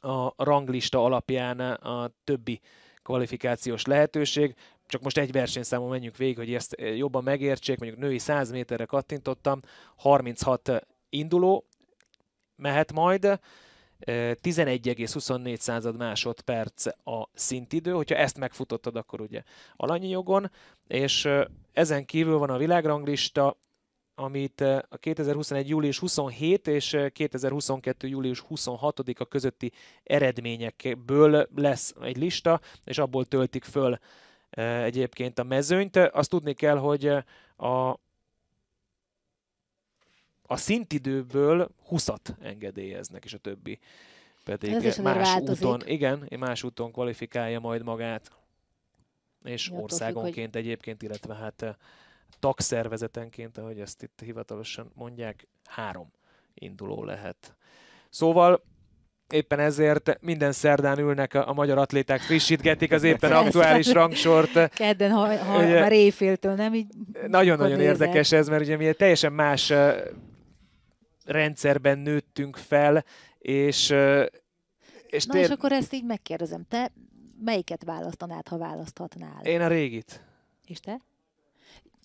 a ranglista alapján a többi kvalifikációs lehetőség. Csak most egy versenyszámon menjünk végig, hogy ezt jobban megértsék. Mondjuk női 100 méterre kattintottam, 36 induló mehet majd, 11,24 század másodperc a szintidő, hogyha ezt megfutottad, akkor ugye alanyi jogon, és ezen kívül van a világranglista, amit a 2021. július 27 és 2022. július 26-a közötti eredményekből lesz egy lista, és abból töltik föl egyébként a mezőnyt. Azt tudni kell, hogy a, a szintidőből 20-at engedélyeznek, és a többi pedig Ez más úton, igen, más úton kvalifikálja majd magát, és Attól országonként függ, egyébként, illetve hát tagszervezetenként, ahogy ezt itt hivatalosan mondják, három induló lehet. Szóval éppen ezért minden szerdán ülnek a, a magyar atléták, frissítgetik az éppen aktuális rangsort. Kedden, ha, ha ugye, már éjféltől, nem így? Nagyon-nagyon érdekes ez, mert ugye mi egy teljesen más rendszerben nőttünk fel, és, és Na tér... és akkor ezt így megkérdezem, te melyiket választanád, ha választhatnál? Én a régit. És te?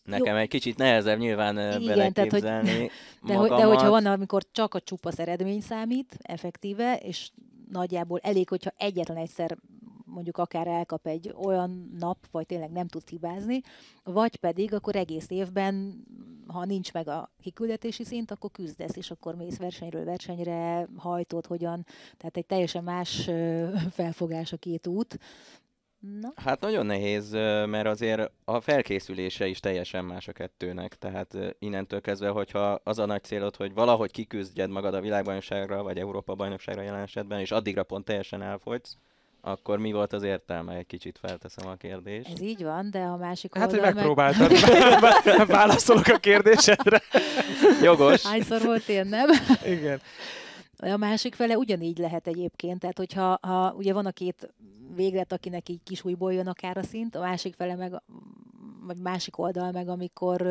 Nekem Jó. egy kicsit nehezebb nyilván Igen, tehát, hogy, (laughs) de, hogy, de hogyha van, amikor csak a csupasz eredmény számít, effektíve, és nagyjából elég, hogyha egyetlen egyszer mondjuk akár elkap egy olyan nap, vagy tényleg nem tud hibázni, vagy pedig akkor egész évben, ha nincs meg a kiküldetési szint, akkor küzdesz, és akkor mész versenyről versenyre, hajtod, hogyan, tehát egy teljesen más felfogás a két út. Na? Hát nagyon nehéz, mert azért a felkészülése is teljesen más a kettőnek. Tehát innentől kezdve, hogyha az a nagy célod, hogy valahogy kiküzdjed magad a világbajnokságra, vagy Európa bajnokságra jelen esetben, és addigra pont teljesen elfogysz, akkor mi volt az értelme? Egy kicsit felteszem a kérdést. Ez így van, de a másik Hát, hogy megpróbáltad. (laughs) Meg... Válaszolok a kérdésedre. Jogos. Hányszor volt én, nem? Igen. A másik fele ugyanígy lehet egyébként, tehát hogyha ha, ugye van a két véglet, akinek így kis újból jön akár a szint, a másik fele meg, vagy másik oldal meg, amikor,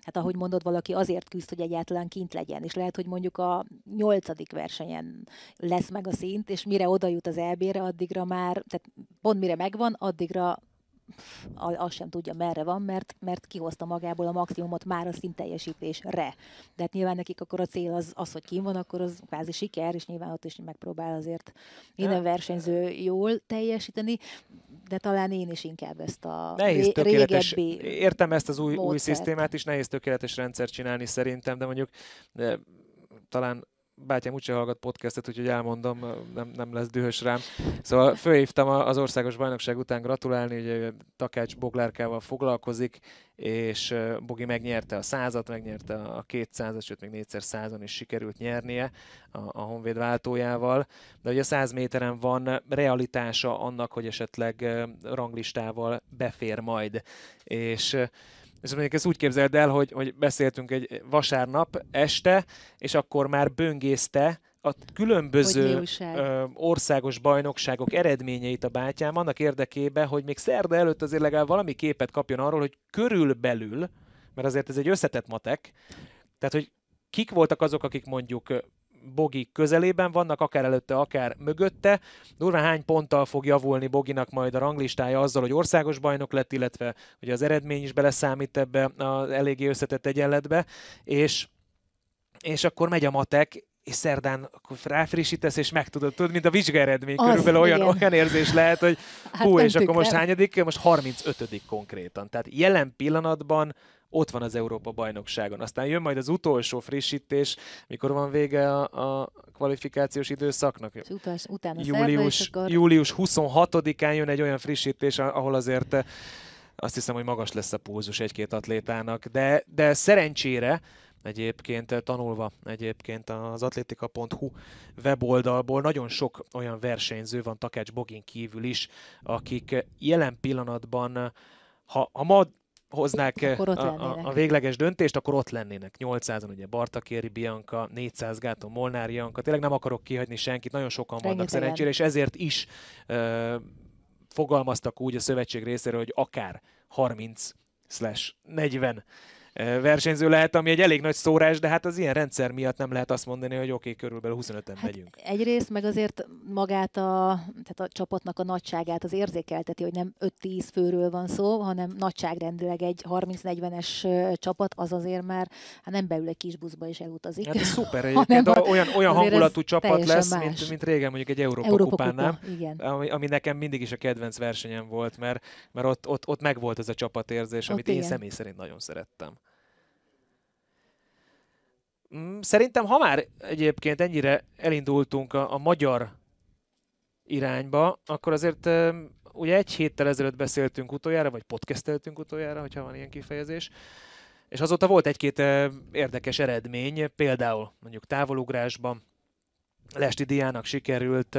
hát ahogy mondod, valaki azért küzd, hogy egyáltalán kint legyen, és lehet, hogy mondjuk a nyolcadik versenyen lesz meg a szint, és mire oda jut az elbére, addigra már, tehát pont mire megvan, addigra azt sem tudja, merre van, mert, mert kihozta magából a maximumot már a szintteljesítésre. De hát nyilván nekik akkor a cél az, az hogy kim van, akkor az kvázi siker, és nyilván ott is megpróbál azért minden versenyző jól teljesíteni, de talán én is inkább ezt a nehéz ré- tökéletes, értem ezt az új, új módszert. szisztémát is, nehéz tökéletes rendszert csinálni szerintem, de mondjuk de talán bátyám úgyse hallgat podcastet, úgyhogy elmondom, nem, nem lesz dühös rám. Szóval fölhívtam az országos bajnokság után gratulálni, ugye Takács Boglárkával foglalkozik, és Bogi megnyerte a százat, megnyerte a 200 sőt még négyszer százon is sikerült nyernie a, a Honvéd váltójával. De ugye a 100 méteren van realitása annak, hogy esetleg ranglistával befér majd. És és mondjuk ezt úgy képzeld el, hogy, hogy beszéltünk egy vasárnap este, és akkor már böngészte a különböző ö, országos bajnokságok eredményeit a bátyám annak érdekében, hogy még szerda előtt azért legalább valami képet kapjon arról, hogy körülbelül, mert azért ez egy összetett matek, tehát hogy kik voltak azok, akik mondjuk Bogi közelében vannak, akár előtte, akár mögötte. Durván hány ponttal fog javulni Boginak majd a ranglistája azzal, hogy országos bajnok lett, illetve ugye az eredmény is beleszámít ebbe az eléggé összetett egyenletbe, és, és akkor megy a matek, és szerdán akkor ráfrissítesz, és megtudod, tudod, mint a vizsgaeredmény, Az, körülbelül olyan, igen. olyan érzés lehet, hogy Hát hú, és akkor most hányadik? Most 35 konkrétan. Tehát jelen pillanatban ott van az Európa bajnokságon. Aztán jön majd az utolsó frissítés, mikor van vége a, a kvalifikációs időszaknak. És utás, utána szerda, Július, akkor július 26-án jön egy olyan frissítés, ahol azért eh, azt hiszem, hogy magas lesz a pulzus egy-két atlétának, de, de szerencsére egyébként eh, tanulva egyébként az atlétika.hu weboldalból nagyon sok olyan versenyző van Takács Bogin kívül is, akik eh, jelen pillanatban, ha, ha ma hoznák eh, Akkor a, a, a végleges döntést, akkor ott lennének. 800-an ugye Bartakéri Bianca, 400 gáton Molnár Janka. Tényleg nem akarok kihagyni senkit, nagyon sokan vannak Rengetegen. szerencsére, és ezért is ö, fogalmaztak úgy a szövetség részéről, hogy akár 30 slash 40 ö, versenyző lehet, ami egy elég nagy szórás, de hát az ilyen rendszer miatt nem lehet azt mondani, hogy oké, okay, körülbelül 25-en Hát megyünk. egyrészt meg azért magát a, tehát a csapatnak a nagyságát az érzékelteti, hogy nem 5-10 főről van szó, hanem nagyságrendileg egy 30-40-es ö, csapat, az azért már hát nem beül egy kis buszba és elutazik. Hát ez szuper (laughs) egyébként, a- olyan, olyan hangulatú csapat lesz, más. mint, mint régen mondjuk egy Európa, Európa kupán, nem? kupa, igen. ami, ami nekem mindig is a kedvenc versenyem volt, mert, mert ott, ott, ott megvolt ez a csapatérzés, Ott amit én igen. személy szerint nagyon szerettem. Mm, Szerintem, ha már egyébként ennyire elindultunk a, a magyar irányba, akkor azért ugye egy héttel ezelőtt beszéltünk utoljára, vagy podcasteltünk utoljára, hogyha van ilyen kifejezés, és azóta volt egy-két érdekes eredmény, például mondjuk távolugrásban Lesti Diának sikerült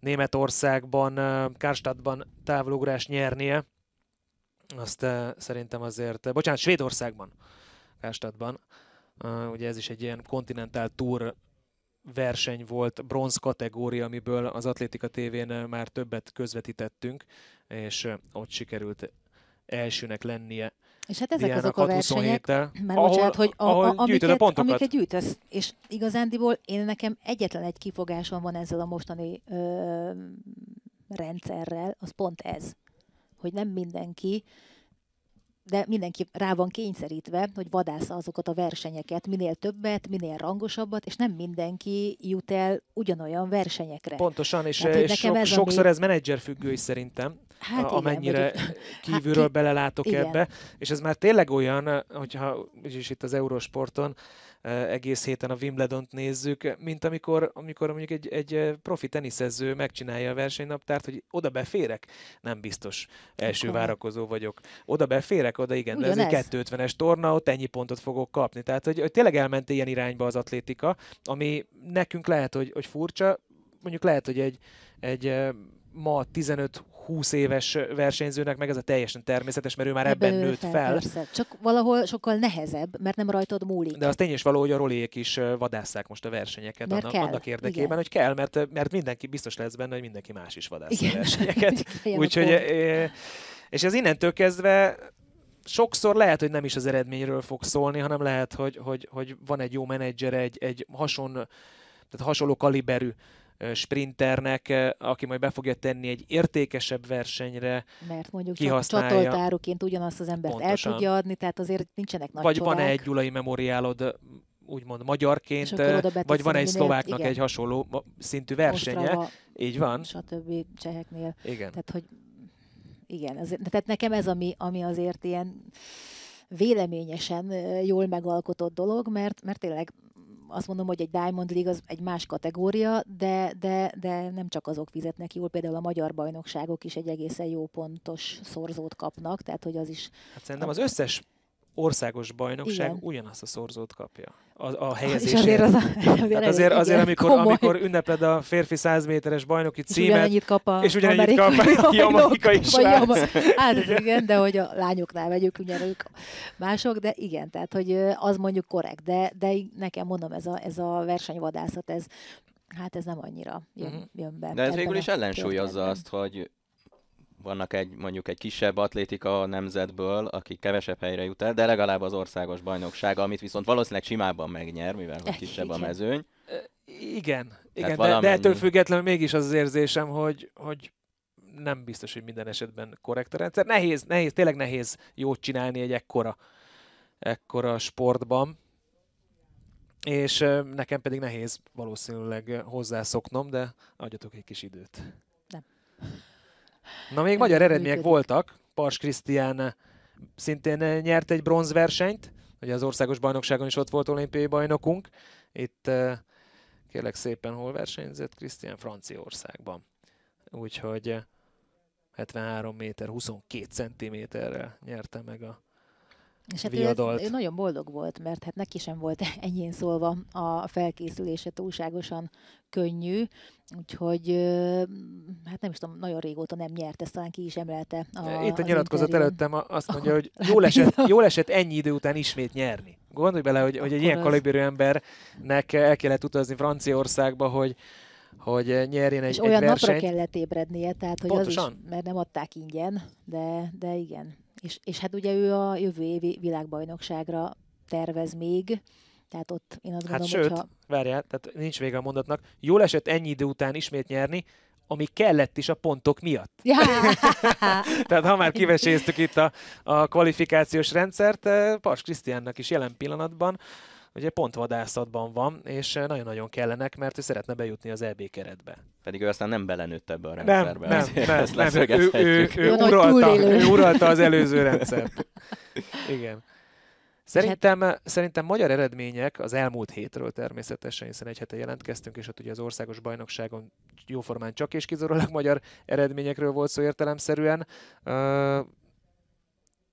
Németországban, Karstadtban távolugrás nyernie. Azt szerintem azért, bocsánat, Svédországban, Karstadtban. Uh, ugye ez is egy ilyen Continental Tour verseny volt, bronz kategória, amiből az Atlétika tévén már többet közvetítettünk, és ott sikerült elsőnek lennie És hát ezek Diának azok a versenyek, 6-27-tel, mert bocsánat, hogy a, ahol a, amiket, a pontokat. amiket gyűjtesz, és igazándiból én nekem egyetlen egy kifogásom van ezzel a mostani ö, rendszerrel, az pont ez, hogy nem mindenki de mindenki rá van kényszerítve, hogy vadásza azokat a versenyeket, minél többet, minél rangosabbat, és nem mindenki jut el ugyanolyan versenyekre. Pontosan, és, Tehát, és sok, ez, ami- sokszor ez menedzser függő is szerintem, Hát a- igen, amennyire vagy- kívülről ki- belelátok igen. ebbe, és ez már tényleg olyan, hogyha is itt az Eurosporton egész héten a Wimbledon-t nézzük, mint amikor, amikor mondjuk egy, egy profi teniszező megcsinálja a versenynaptárt, hogy oda beférek, nem biztos első Akkor. várakozó vagyok. Oda beférek, oda igen, Ugyan de ez, ez egy 250-es torna, ott ennyi pontot fogok kapni. Tehát, hogy, hogy tényleg elment ilyen irányba az atlétika, ami nekünk lehet, hogy, hogy furcsa, mondjuk lehet, hogy egy, egy ma 15 20 éves versenyzőnek meg ez a teljesen természetes, mert ő már ebben, ebben nőtt fel. fel. Csak valahol sokkal nehezebb, mert nem rajtad múlik. De az tény is való, hogy a roliék is vadásszák most a versenyeket mert annak, kell. annak érdekében, Igen. hogy kell, mert, mert mindenki biztos lesz benne, hogy mindenki más is vadász a versenyeket. (laughs) Úgyhogy, és ez innentől kezdve sokszor lehet, hogy nem is az eredményről fog szólni, hanem lehet, hogy, hogy, hogy van egy jó menedzser, egy, egy hason, tehát hasonló kaliberű sprinternek, aki majd be fogja tenni egy értékesebb versenyre. Mert mondjuk kihasználja. csatoltáruként ugyanazt az embert Pontosan. el tudja adni, tehát azért nincsenek nagy Vagy van-e egy gyulai memoriálod úgymond magyarként, vagy van egy szlováknak igen. egy hasonló szintű versenye. Ostrava, Így van. Stb. cseheknél. Igen. Tehát, hogy igen, ez, tehát nekem ez, ami, ami azért ilyen véleményesen jól megalkotott dolog, mert, mert tényleg azt mondom, hogy egy Diamond League az egy más kategória, de, de, de nem csak azok fizetnek jól, például a magyar bajnokságok is egy egészen jó pontos szorzót kapnak, tehát hogy az is... Hát szerintem az összes országos bajnokság igen. ugyanazt a szorzót kapja. A, a helyezésért. És azért, az a, azért, azért, azért amikor, amikor ünnepled a férfi 100 méteres bajnoki címet, és ugyanennyit kap a és ugyanennyit kap a jamaikai srác. Hát ez igen, de hogy a lányoknál vegyük, ugye ők mások, de igen, tehát hogy az mondjuk korrekt, de, de nekem mondom, ez a, ez a versenyvadászat, ez hát ez nem annyira jön, uh-huh. jön be. De ez végül is ellensúlyozza azt, hogy vannak egy mondjuk egy kisebb atlétika nemzetből, aki kevesebb helyre jut el, de legalább az országos bajnokság, amit viszont valószínűleg simábban megnyer, mivel hogy kisebb a mezőny. Igen, igen de, de ettől függetlenül mégis az az érzésem, hogy, hogy nem biztos, hogy minden esetben korrekt a rendszer. Nehéz, nehéz, tényleg nehéz jót csinálni egy ekkora, ekkora sportban, és nekem pedig nehéz valószínűleg hozzászoknom, de adjatok egy kis időt. Nem. Na még magyar eredmények voltak. Pars Krisztián szintén nyert egy bronzversenyt, ugye az országos bajnokságon is ott volt olimpiai bajnokunk. Itt eh, kérlek szépen hol versenyzett Krisztián Franciaországban. Úgyhogy 73 eh, méter 22 centiméterrel nyerte meg a és hát ő, ő nagyon boldog volt, mert hát neki sem volt (laughs) ennyien szólva a felkészülése túlságosan könnyű, úgyhogy hát nem is tudom, nagyon régóta nem nyert, ezt talán ki is emelte. A, Itt a nyilatkozat előttem azt mondja, (laughs) hogy jól esett, jól esett ennyi idő után ismét nyerni. Gondolj bele, hogy, hogy egy ilyen kaliberű embernek el kellett utazni Franciaországba, hogy hogy nyerjen egy, És egy olyan versenyt. napra kellett ébrednie, tehát hogy Pontosan. az is, mert nem adták ingyen, de, de igen. És, és hát ugye ő a jövő évi világbajnokságra tervez még, tehát ott én azt hát gondolom, sőt, hogyha... várjál, tehát nincs vége a mondatnak. Jól esett ennyi idő után ismét nyerni, ami kellett is a pontok miatt. Ja. (laughs) tehát ha már kiveséztük itt a, a kvalifikációs rendszert, eh, Pars Krisztiánnak is jelen pillanatban ugye pontvadászatban van, és nagyon-nagyon kellenek, mert ő szeretne bejutni az EB keretbe. Pedig ő aztán nem belenőtt ebbe a rendszerbe. Nem, nem, nem, nem. Ő, ő, ő, uralta, ő uralta az előző rendszert. Igen. Szerintem, hát... szerintem magyar eredmények az elmúlt hétről természetesen, hiszen egy hete jelentkeztünk, és ott ugye az országos bajnokságon jóformán csak és kizárólag magyar eredményekről volt szó értelemszerűen.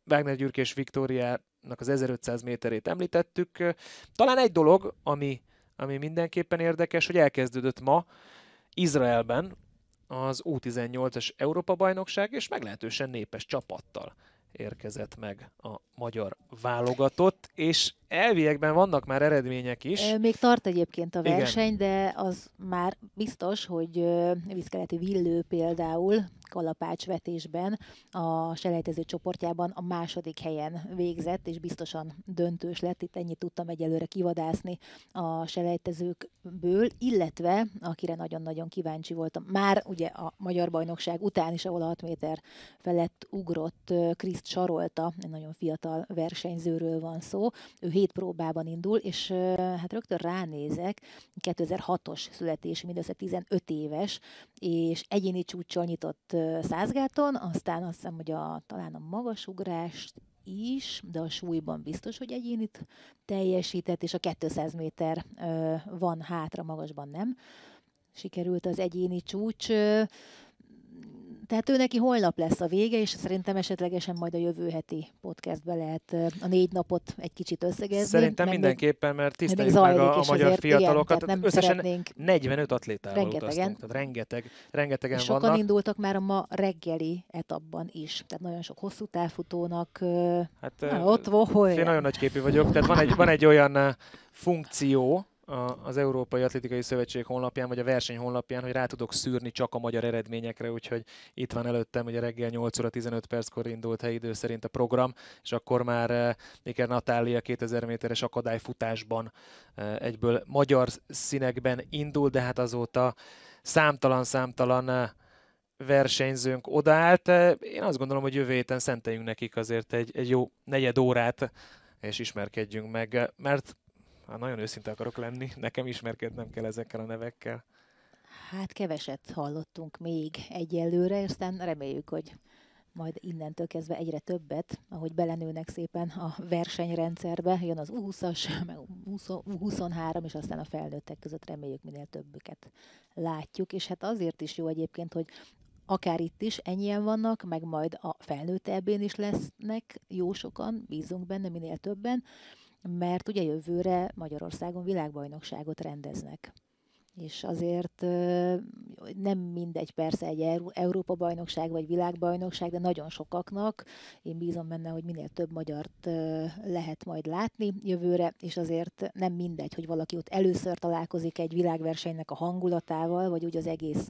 Wagner Gyürk és Viktória az 1500 méterét említettük. Talán egy dolog, ami, ami mindenképpen érdekes, hogy elkezdődött ma Izraelben az U18-as Európa-bajnokság, és meglehetősen népes csapattal érkezett meg a magyar válogatott, és elviekben vannak már eredmények is. Még tart egyébként a verseny, Igen. de az már biztos, hogy vízkeleti Villő például kalapácsvetésben a selejtező csoportjában a második helyen végzett, és biztosan döntős lett. Itt ennyit tudtam egyelőre kivadászni a selejtezőkből, illetve akire nagyon-nagyon kíváncsi voltam, már ugye a Magyar Bajnokság után is, ahol 6 méter felett ugrott Kriszt Sarolta, egy nagyon fiatal versenyzőről van szó. Ő hét próbában indul, és hát rögtön ránézek, 2006-os születésű, mindössze 15 éves, és egyéni csúccsal nyitott százgáton, aztán azt hiszem, hogy a, talán a magasugrást is, de a súlyban biztos, hogy egyénit teljesített, és a 200 méter van hátra, magasban nem. Sikerült az egyéni csúcs. Tehát ő neki holnap lesz a vége, és szerintem esetlegesen majd a jövő heti podcastbe lehet a négy napot egy kicsit összegezni. Szerintem mert mindenképpen, mert tiszteljük meg a, a magyar azért, fiatalokat. Igen, nem Összesen szeretnénk... 45 atlétával rengetegen. utaztunk, tehát rengeteg, rengetegen és sokan vannak. indultak már a ma reggeli etapban is, tehát nagyon sok hosszú távfutónak hát, na, ott volt. Én nagyon nagy képű vagyok, tehát van egy, van egy olyan funkció, az Európai Atlétikai Szövetség honlapján, vagy a verseny honlapján, hogy rá tudok szűrni csak a magyar eredményekre, úgyhogy itt van előttem, hogy reggel 8 óra 15 perckor indult helyidő szerint a program, és akkor már Iker Natália 2000 méteres akadályfutásban egyből magyar színekben indul, de hát azóta számtalan-számtalan versenyzőnk odaállt. Én azt gondolom, hogy jövő héten szenteljünk nekik azért egy, egy jó negyed órát, és ismerkedjünk meg, mert ha nagyon őszinte akarok lenni, nekem ismerkednem kell ezekkel a nevekkel. Hát keveset hallottunk még egyelőre, aztán reméljük, hogy majd innentől kezdve egyre többet, ahogy belenőnek szépen a versenyrendszerbe, jön az U20-as, meg U23, és aztán a felnőttek között reméljük minél többüket látjuk, és hát azért is jó egyébként, hogy akár itt is ennyien vannak, meg majd a felnőtt ebben is lesznek jó sokan, bízunk benne minél többen, mert ugye jövőre Magyarországon világbajnokságot rendeznek és azért nem mindegy persze egy Európa-bajnokság vagy világbajnokság, de nagyon sokaknak. Én bízom benne, hogy minél több magyart lehet majd látni jövőre, és azért nem mindegy, hogy valaki ott először találkozik egy világversenynek a hangulatával, vagy úgy az egész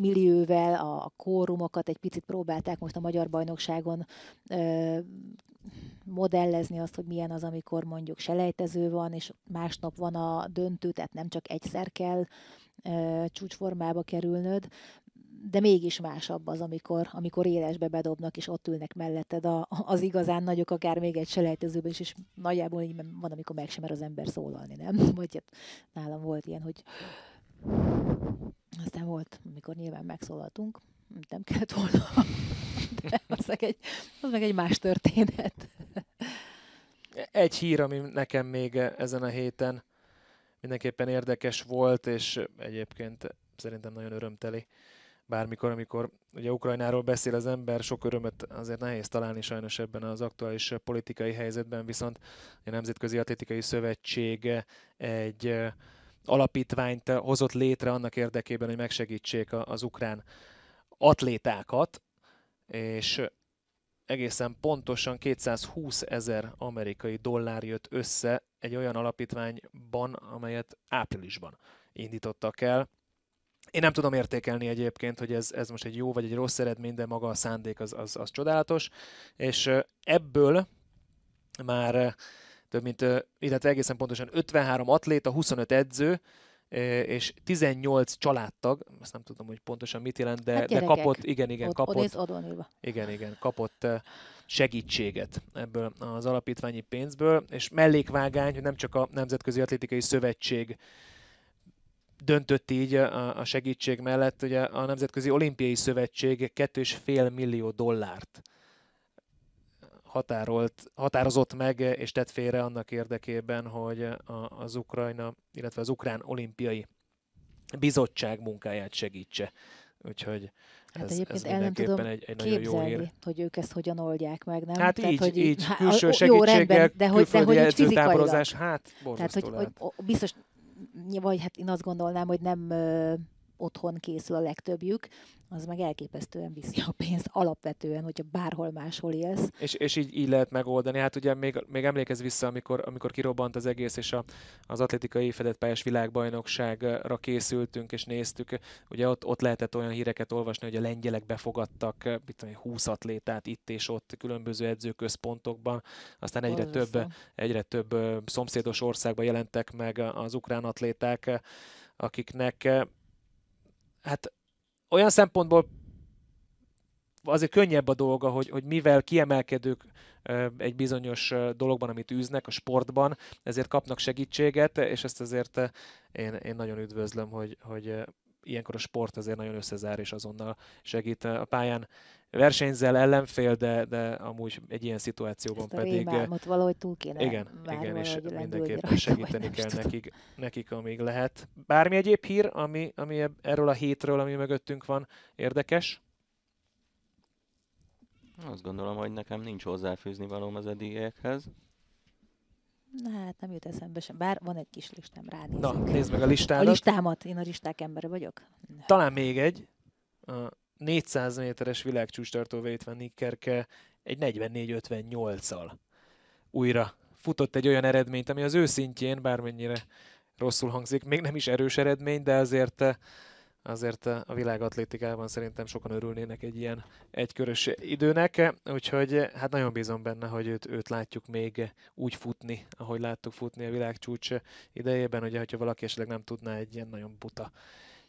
millióvel, a kórumokat egy picit próbálták most a magyar bajnokságon modellezni azt, hogy milyen az, amikor mondjuk selejtező van, és másnap van a döntő, tehát nem csak egyszer kell e, csúcsformába kerülnöd, de mégis másabb az, amikor, amikor élesbe bedobnak, és ott ülnek melletted a, az igazán nagyok, akár még egy selejtezőben is, és nagyjából így van, amikor meg sem mer az ember szólalni, nem? (laughs) Vagy hát nálam volt ilyen, hogy aztán volt, amikor nyilván megszólaltunk, nem kellett volna, (laughs) de az meg egy, az meg egy más történet. Egy hír, ami nekem még ezen a héten mindenképpen érdekes volt, és egyébként szerintem nagyon örömteli. Bármikor, amikor ugye Ukrajnáról beszél az ember, sok örömet azért nehéz találni sajnos ebben az aktuális politikai helyzetben, viszont a Nemzetközi Atlétikai Szövetség egy alapítványt hozott létre annak érdekében, hogy megsegítsék az ukrán atlétákat, és egészen pontosan 220 ezer amerikai dollár jött össze egy olyan alapítványban, amelyet áprilisban indítottak el. Én nem tudom értékelni egyébként, hogy ez, ez most egy jó vagy egy rossz eredmény, de maga a szándék az, az, az csodálatos, és ebből már több mint, illetve egészen pontosan 53 atléta, 25 edző, és 18 családtag, azt nem tudom, hogy pontosan mit jelent, de, hát de kapott, igen, igen, ott, kapott, ott igen, igen, kapott segítséget ebből az alapítványi pénzből, és mellékvágány, hogy nem csak a Nemzetközi Atlétikai Szövetség döntött így a, a segítség mellett, ugye a Nemzetközi Olimpiai Szövetség 2,5 millió dollárt határolt, határozott meg és tett félre annak érdekében, hogy a, az Ukrajna, illetve az Ukrán Olimpiai Bizottság munkáját segítse. Úgyhogy Hát ez, egyébként ez el nem tudom egy, egy képzelni, jó hogy ők ezt hogyan oldják meg, nem? Hát Tehát, így, hogy így, há, külső segítséggel, jó, rendben, de hogy, de hogy fizikailag. hát Tehát, hogy, hogy biztos, vagy hát én azt gondolnám, hogy nem otthon készül a legtöbbjük, az meg elképesztően viszi a pénzt alapvetően, hogyha bárhol máshol élsz. És, és így, így lehet megoldani. Hát ugye még, még emlékez vissza, amikor, amikor kirobbant az egész, és a, az atlétikai fedett pályás világbajnokságra készültünk, és néztük. Ugye ott, ott lehetett olyan híreket olvasni, hogy a lengyelek befogadtak mit tudom, 20 atlétát itt és ott különböző edzőközpontokban. Aztán egyre több, egyre több szomszédos országban jelentek meg az ukrán atléták, akiknek hát olyan szempontból azért könnyebb a dolga, hogy, hogy mivel kiemelkedők egy bizonyos dologban, amit űznek a sportban, ezért kapnak segítséget, és ezt azért én, én nagyon üdvözlöm, hogy, hogy ilyenkor a sport azért nagyon összezár, és azonnal segít a pályán versenyzel ellenfél, de, de amúgy egy ilyen szituációban Ezt a pedig... valahogy túl kéne Igen, igen és mindenképpen segíteni kell nekik, nekik, amíg lehet. Bármi egyéb hír, ami, ami erről a hétről, ami mögöttünk van, érdekes? Azt gondolom, hogy nekem nincs hozzáfűzni valóm az eddigiekhez. Na hát nem jut eszembe sem, bár van egy kis listám, ránézünk. Na, nézd meg a listádat. A listámat, én a listák embere vagyok. Talán még egy. A 400 méteres világcsúcstartó Vétven Nikkerke egy 44-58-al újra futott egy olyan eredményt, ami az ő szintjén, bármennyire rosszul hangzik, még nem is erős eredmény, de azért azért a világatlétikában szerintem sokan örülnének egy ilyen egykörös időnek, úgyhogy hát nagyon bízom benne, hogy őt, őt látjuk még úgy futni, ahogy láttuk futni a világcsúcs idejében, ugye, hogyha valaki esetleg nem tudná egy ilyen nagyon buta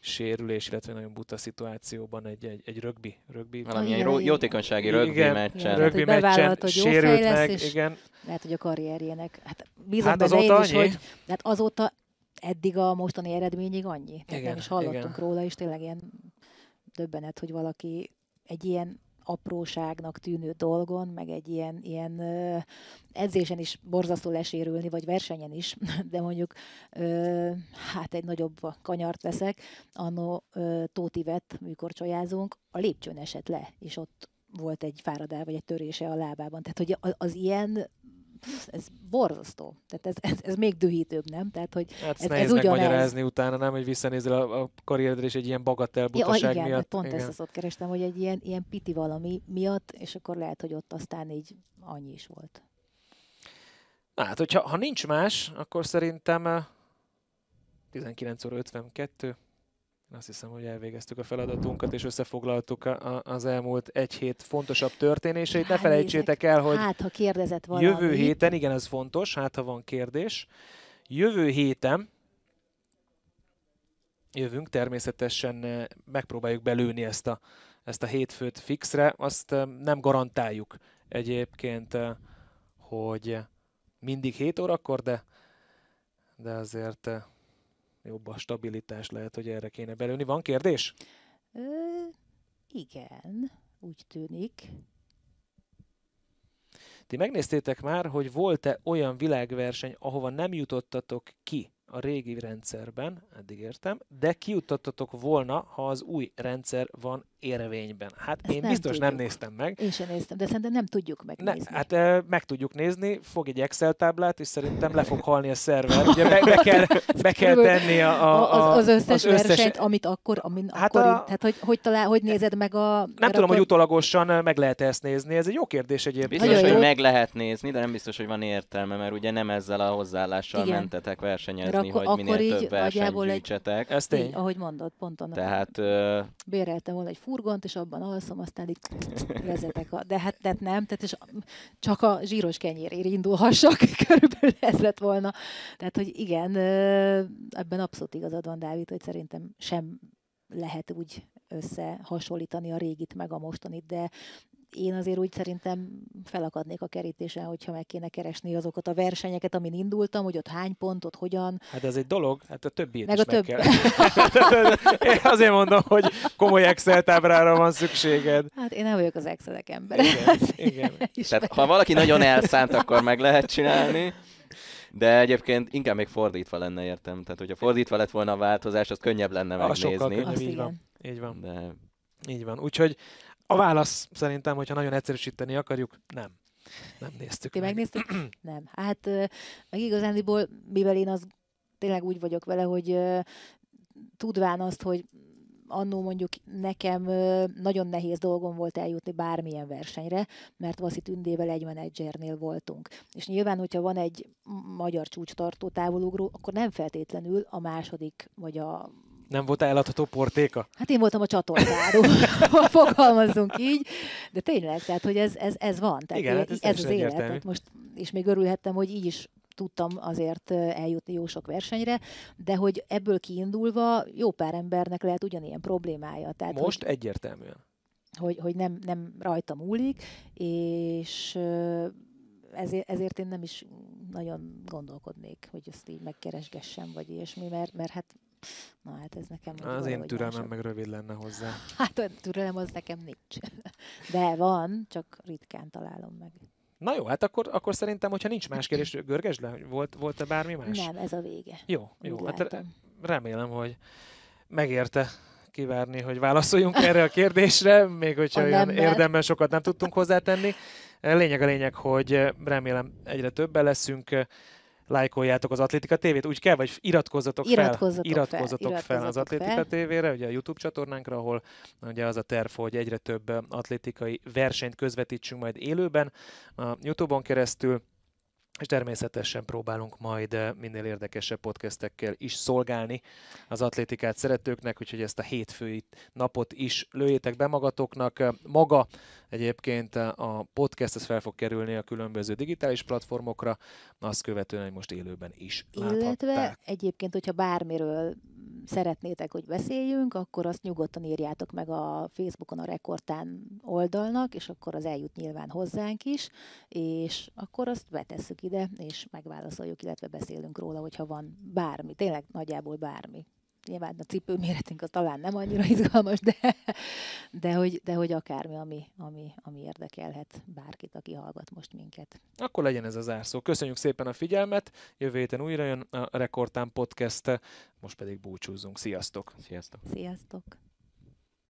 sérülés, illetve nagyon buta szituációban egy, egy, egy rögbi, rögbi. Valamilyen jó, jótékonysági rögbi igen, meccsen. Rögbi meccsen hogy sérült meg, igen. Lehet, hogy a karrierjének. Hát bízom hát benne én is, hogy hát azóta eddig a mostani eredményig annyi. Tehát igen, nem is hallottunk igen. róla, és tényleg ilyen döbbenet, hogy valaki egy ilyen apróságnak tűnő dolgon, meg egy ilyen, ilyen edzésen is borzasztó lesérülni, vagy versenyen is, (laughs) de mondjuk uh, hát egy nagyobb kanyart veszek, anno uh, Tóti vett, mikor csajázunk, a lépcsőn esett le, és ott volt egy fáradál, vagy egy törése a lábában. Tehát, hogy az, az ilyen ez borzasztó. Tehát ez, ez, ez még dühítőbb, nem? Tehát, hogy hát ez, ez ugyanez. magyarázni utána, nem, hogy visszanézel a, a karrieredre és egy ilyen bagatel butaság ja, igen, miatt. pont igen. ezt az ott kerestem, hogy egy ilyen, ilyen piti valami miatt, és akkor lehet, hogy ott aztán így annyi is volt. Na, hát, hogyha ha nincs más, akkor szerintem 19 óra 52, azt hiszem, hogy elvégeztük a feladatunkat, és összefoglaltuk a, a, az elmúlt egy hét fontosabb történéseit. Hát, ne felejtsétek el, hogy hát, ha kérdezett valami. jövő héten, igen, ez fontos, hát ha van kérdés, jövő héten jövünk, természetesen eh, megpróbáljuk belőni ezt a, ezt a hétfőt fixre, azt eh, nem garantáljuk egyébként, eh, hogy mindig 7 órakor, de, de azért jobb a stabilitás, lehet, hogy erre kéne belőni. Van kérdés? Ö, igen, úgy tűnik. Ti megnéztétek már, hogy volt-e olyan világverseny, ahova nem jutottatok ki a régi rendszerben, eddig értem, de kijutottatok volna, ha az új rendszer van érvényben. Hát Ezt én nem biztos tudjuk. nem néztem meg. Én sem néztem, de szerintem nem tudjuk megnézni. Ne, hát e, meg tudjuk nézni, fog egy Excel táblát, és szerintem le fog halni a szerver. Ugye be, be, kell, be kell tenni a, a, a, az, összes az összes versenyt, amit akkor, amin hát akkor, a, tehát hogy, hogy, talál, hogy nézed meg a... Nem tudom, akkor... hogy utólagosan meg lehet ezt nézni, ez egy jó kérdés egyébként. Biztos, hogy meg lehet nézni, de nem biztos, hogy van értelme, mert ugye nem ezzel a hozzáállással Igen. mentetek versenyezni, akkor, hogy minél több versenyt gyűjtsetek. Ez tény. Ahogy mondod, ponton. Tehát... Uh... Béreltem volna egy furgont, és abban alszom, aztán itt vezetek. A, de hát tehát nem, tehát és csak a zsíros kenyérér indulhassak, (laughs) körülbelül ez lett volna. Tehát, hogy igen, ebben abszolút igazad van, Dávid, hogy szerintem sem lehet úgy összehasonlítani a régit meg a mostanit, de én azért úgy szerintem felakadnék a kerítésen, hogyha meg kéne keresni azokat a versenyeket, amin indultam, hogy ott hány pontot, hogyan. Hát ez egy dolog, hát a többi meg is a meg több... kell. (laughs) én azért mondom, hogy komoly Excel tábrára van szükséged. Hát én nem vagyok az excel ember. Igen, (laughs) igen. Tehát, ha valaki nagyon elszánt, akkor meg lehet csinálni. De egyébként inkább még fordítva lenne, értem. Tehát, hogyha fordítva lett volna a változás, az könnyebb lenne a megnézni. Sokkal könnyebb, így van. Így van. De... Így van. Úgyhogy a válasz szerintem, hogyha nagyon egyszerűsíteni akarjuk, nem. Nem néztük Ti meg. megnéztük? (clears throat) nem. Hát meg igazándiból, mivel én az tényleg úgy vagyok vele, hogy tudván azt, hogy annó mondjuk nekem nagyon nehéz dolgom volt eljutni bármilyen versenyre, mert Vaszi Tündével egy menedzsernél voltunk. És nyilván, hogyha van egy magyar csúcstartó távolugró, akkor nem feltétlenül a második vagy a nem volt eladható portéka? Hát én voltam a csatornáró, (laughs) fogalmazzunk így, de tényleg, tehát hogy ez, ez, ez van. Tehát Igen, hát ez, ez az élet. Tehát most, és még örülhettem, hogy így is tudtam azért eljutni jó sok versenyre, de hogy ebből kiindulva jó pár embernek lehet ugyanilyen problémája. Tehát, most hogy, egyértelműen. Hogy, hogy nem, nem rajta múlik, és ezért, ezért én nem is nagyon gondolkodnék, hogy ezt így megkeresgessem, vagy ilyesmi, mert, mert hát Na hát ez nekem... Az én türelmem mások. meg rövid lenne hozzá. (laughs) Hát a türelem az nekem nincs. (laughs) De van, csak ritkán találom meg. Na jó, hát akkor, akkor szerintem, hogyha nincs más kérdés, (clears throat) görgesd le, volt, volt-e bármi más? Nem, ez a vége. Jó, jó. Úgy hát látom. remélem, hogy megérte kivárni, hogy válaszoljunk erre a kérdésre, még hogyha a olyan érdemben sokat nem tudtunk hozzátenni. Lényeg a lényeg, hogy remélem egyre többen leszünk, lájkoljátok az Atlétika tévét, úgy kell, vagy iratkozzatok, iratkozzatok fel, iratkozzatok fel, fel az Atlétika fel. tévére, ugye a YouTube csatornánkra, ahol ugye az a terv, hogy egyre több atlétikai versenyt közvetítsünk majd élőben a YouTube-on keresztül, és természetesen próbálunk majd eh, minél érdekesebb podcastekkel is szolgálni az atlétikát szeretőknek, úgyhogy ezt a hétfői napot is lőjétek be magatoknak. Eh, maga egyébként eh, a podcast ez fel fog kerülni a különböző digitális platformokra, azt követően, hogy most élőben is Illetve láthatták. egyébként, hogyha bármiről szeretnétek, hogy beszéljünk, akkor azt nyugodtan írjátok meg a Facebookon a Rekordtán oldalnak, és akkor az eljut nyilván hozzánk is, és akkor azt betesszük ide, és megválaszoljuk, illetve beszélünk róla, hogyha van bármi, tényleg nagyjából bármi. Nyilván a cipőméretünk az talán nem annyira izgalmas, de, de, hogy, de hogy akármi, ami, ami, ami érdekelhet bárkit, aki hallgat most minket. Akkor legyen ez az zárszó. Köszönjük szépen a figyelmet, jövő héten újra jön a Rekordtán Podcast, most pedig búcsúzzunk. Sziasztok! Sziasztok! Sziasztok!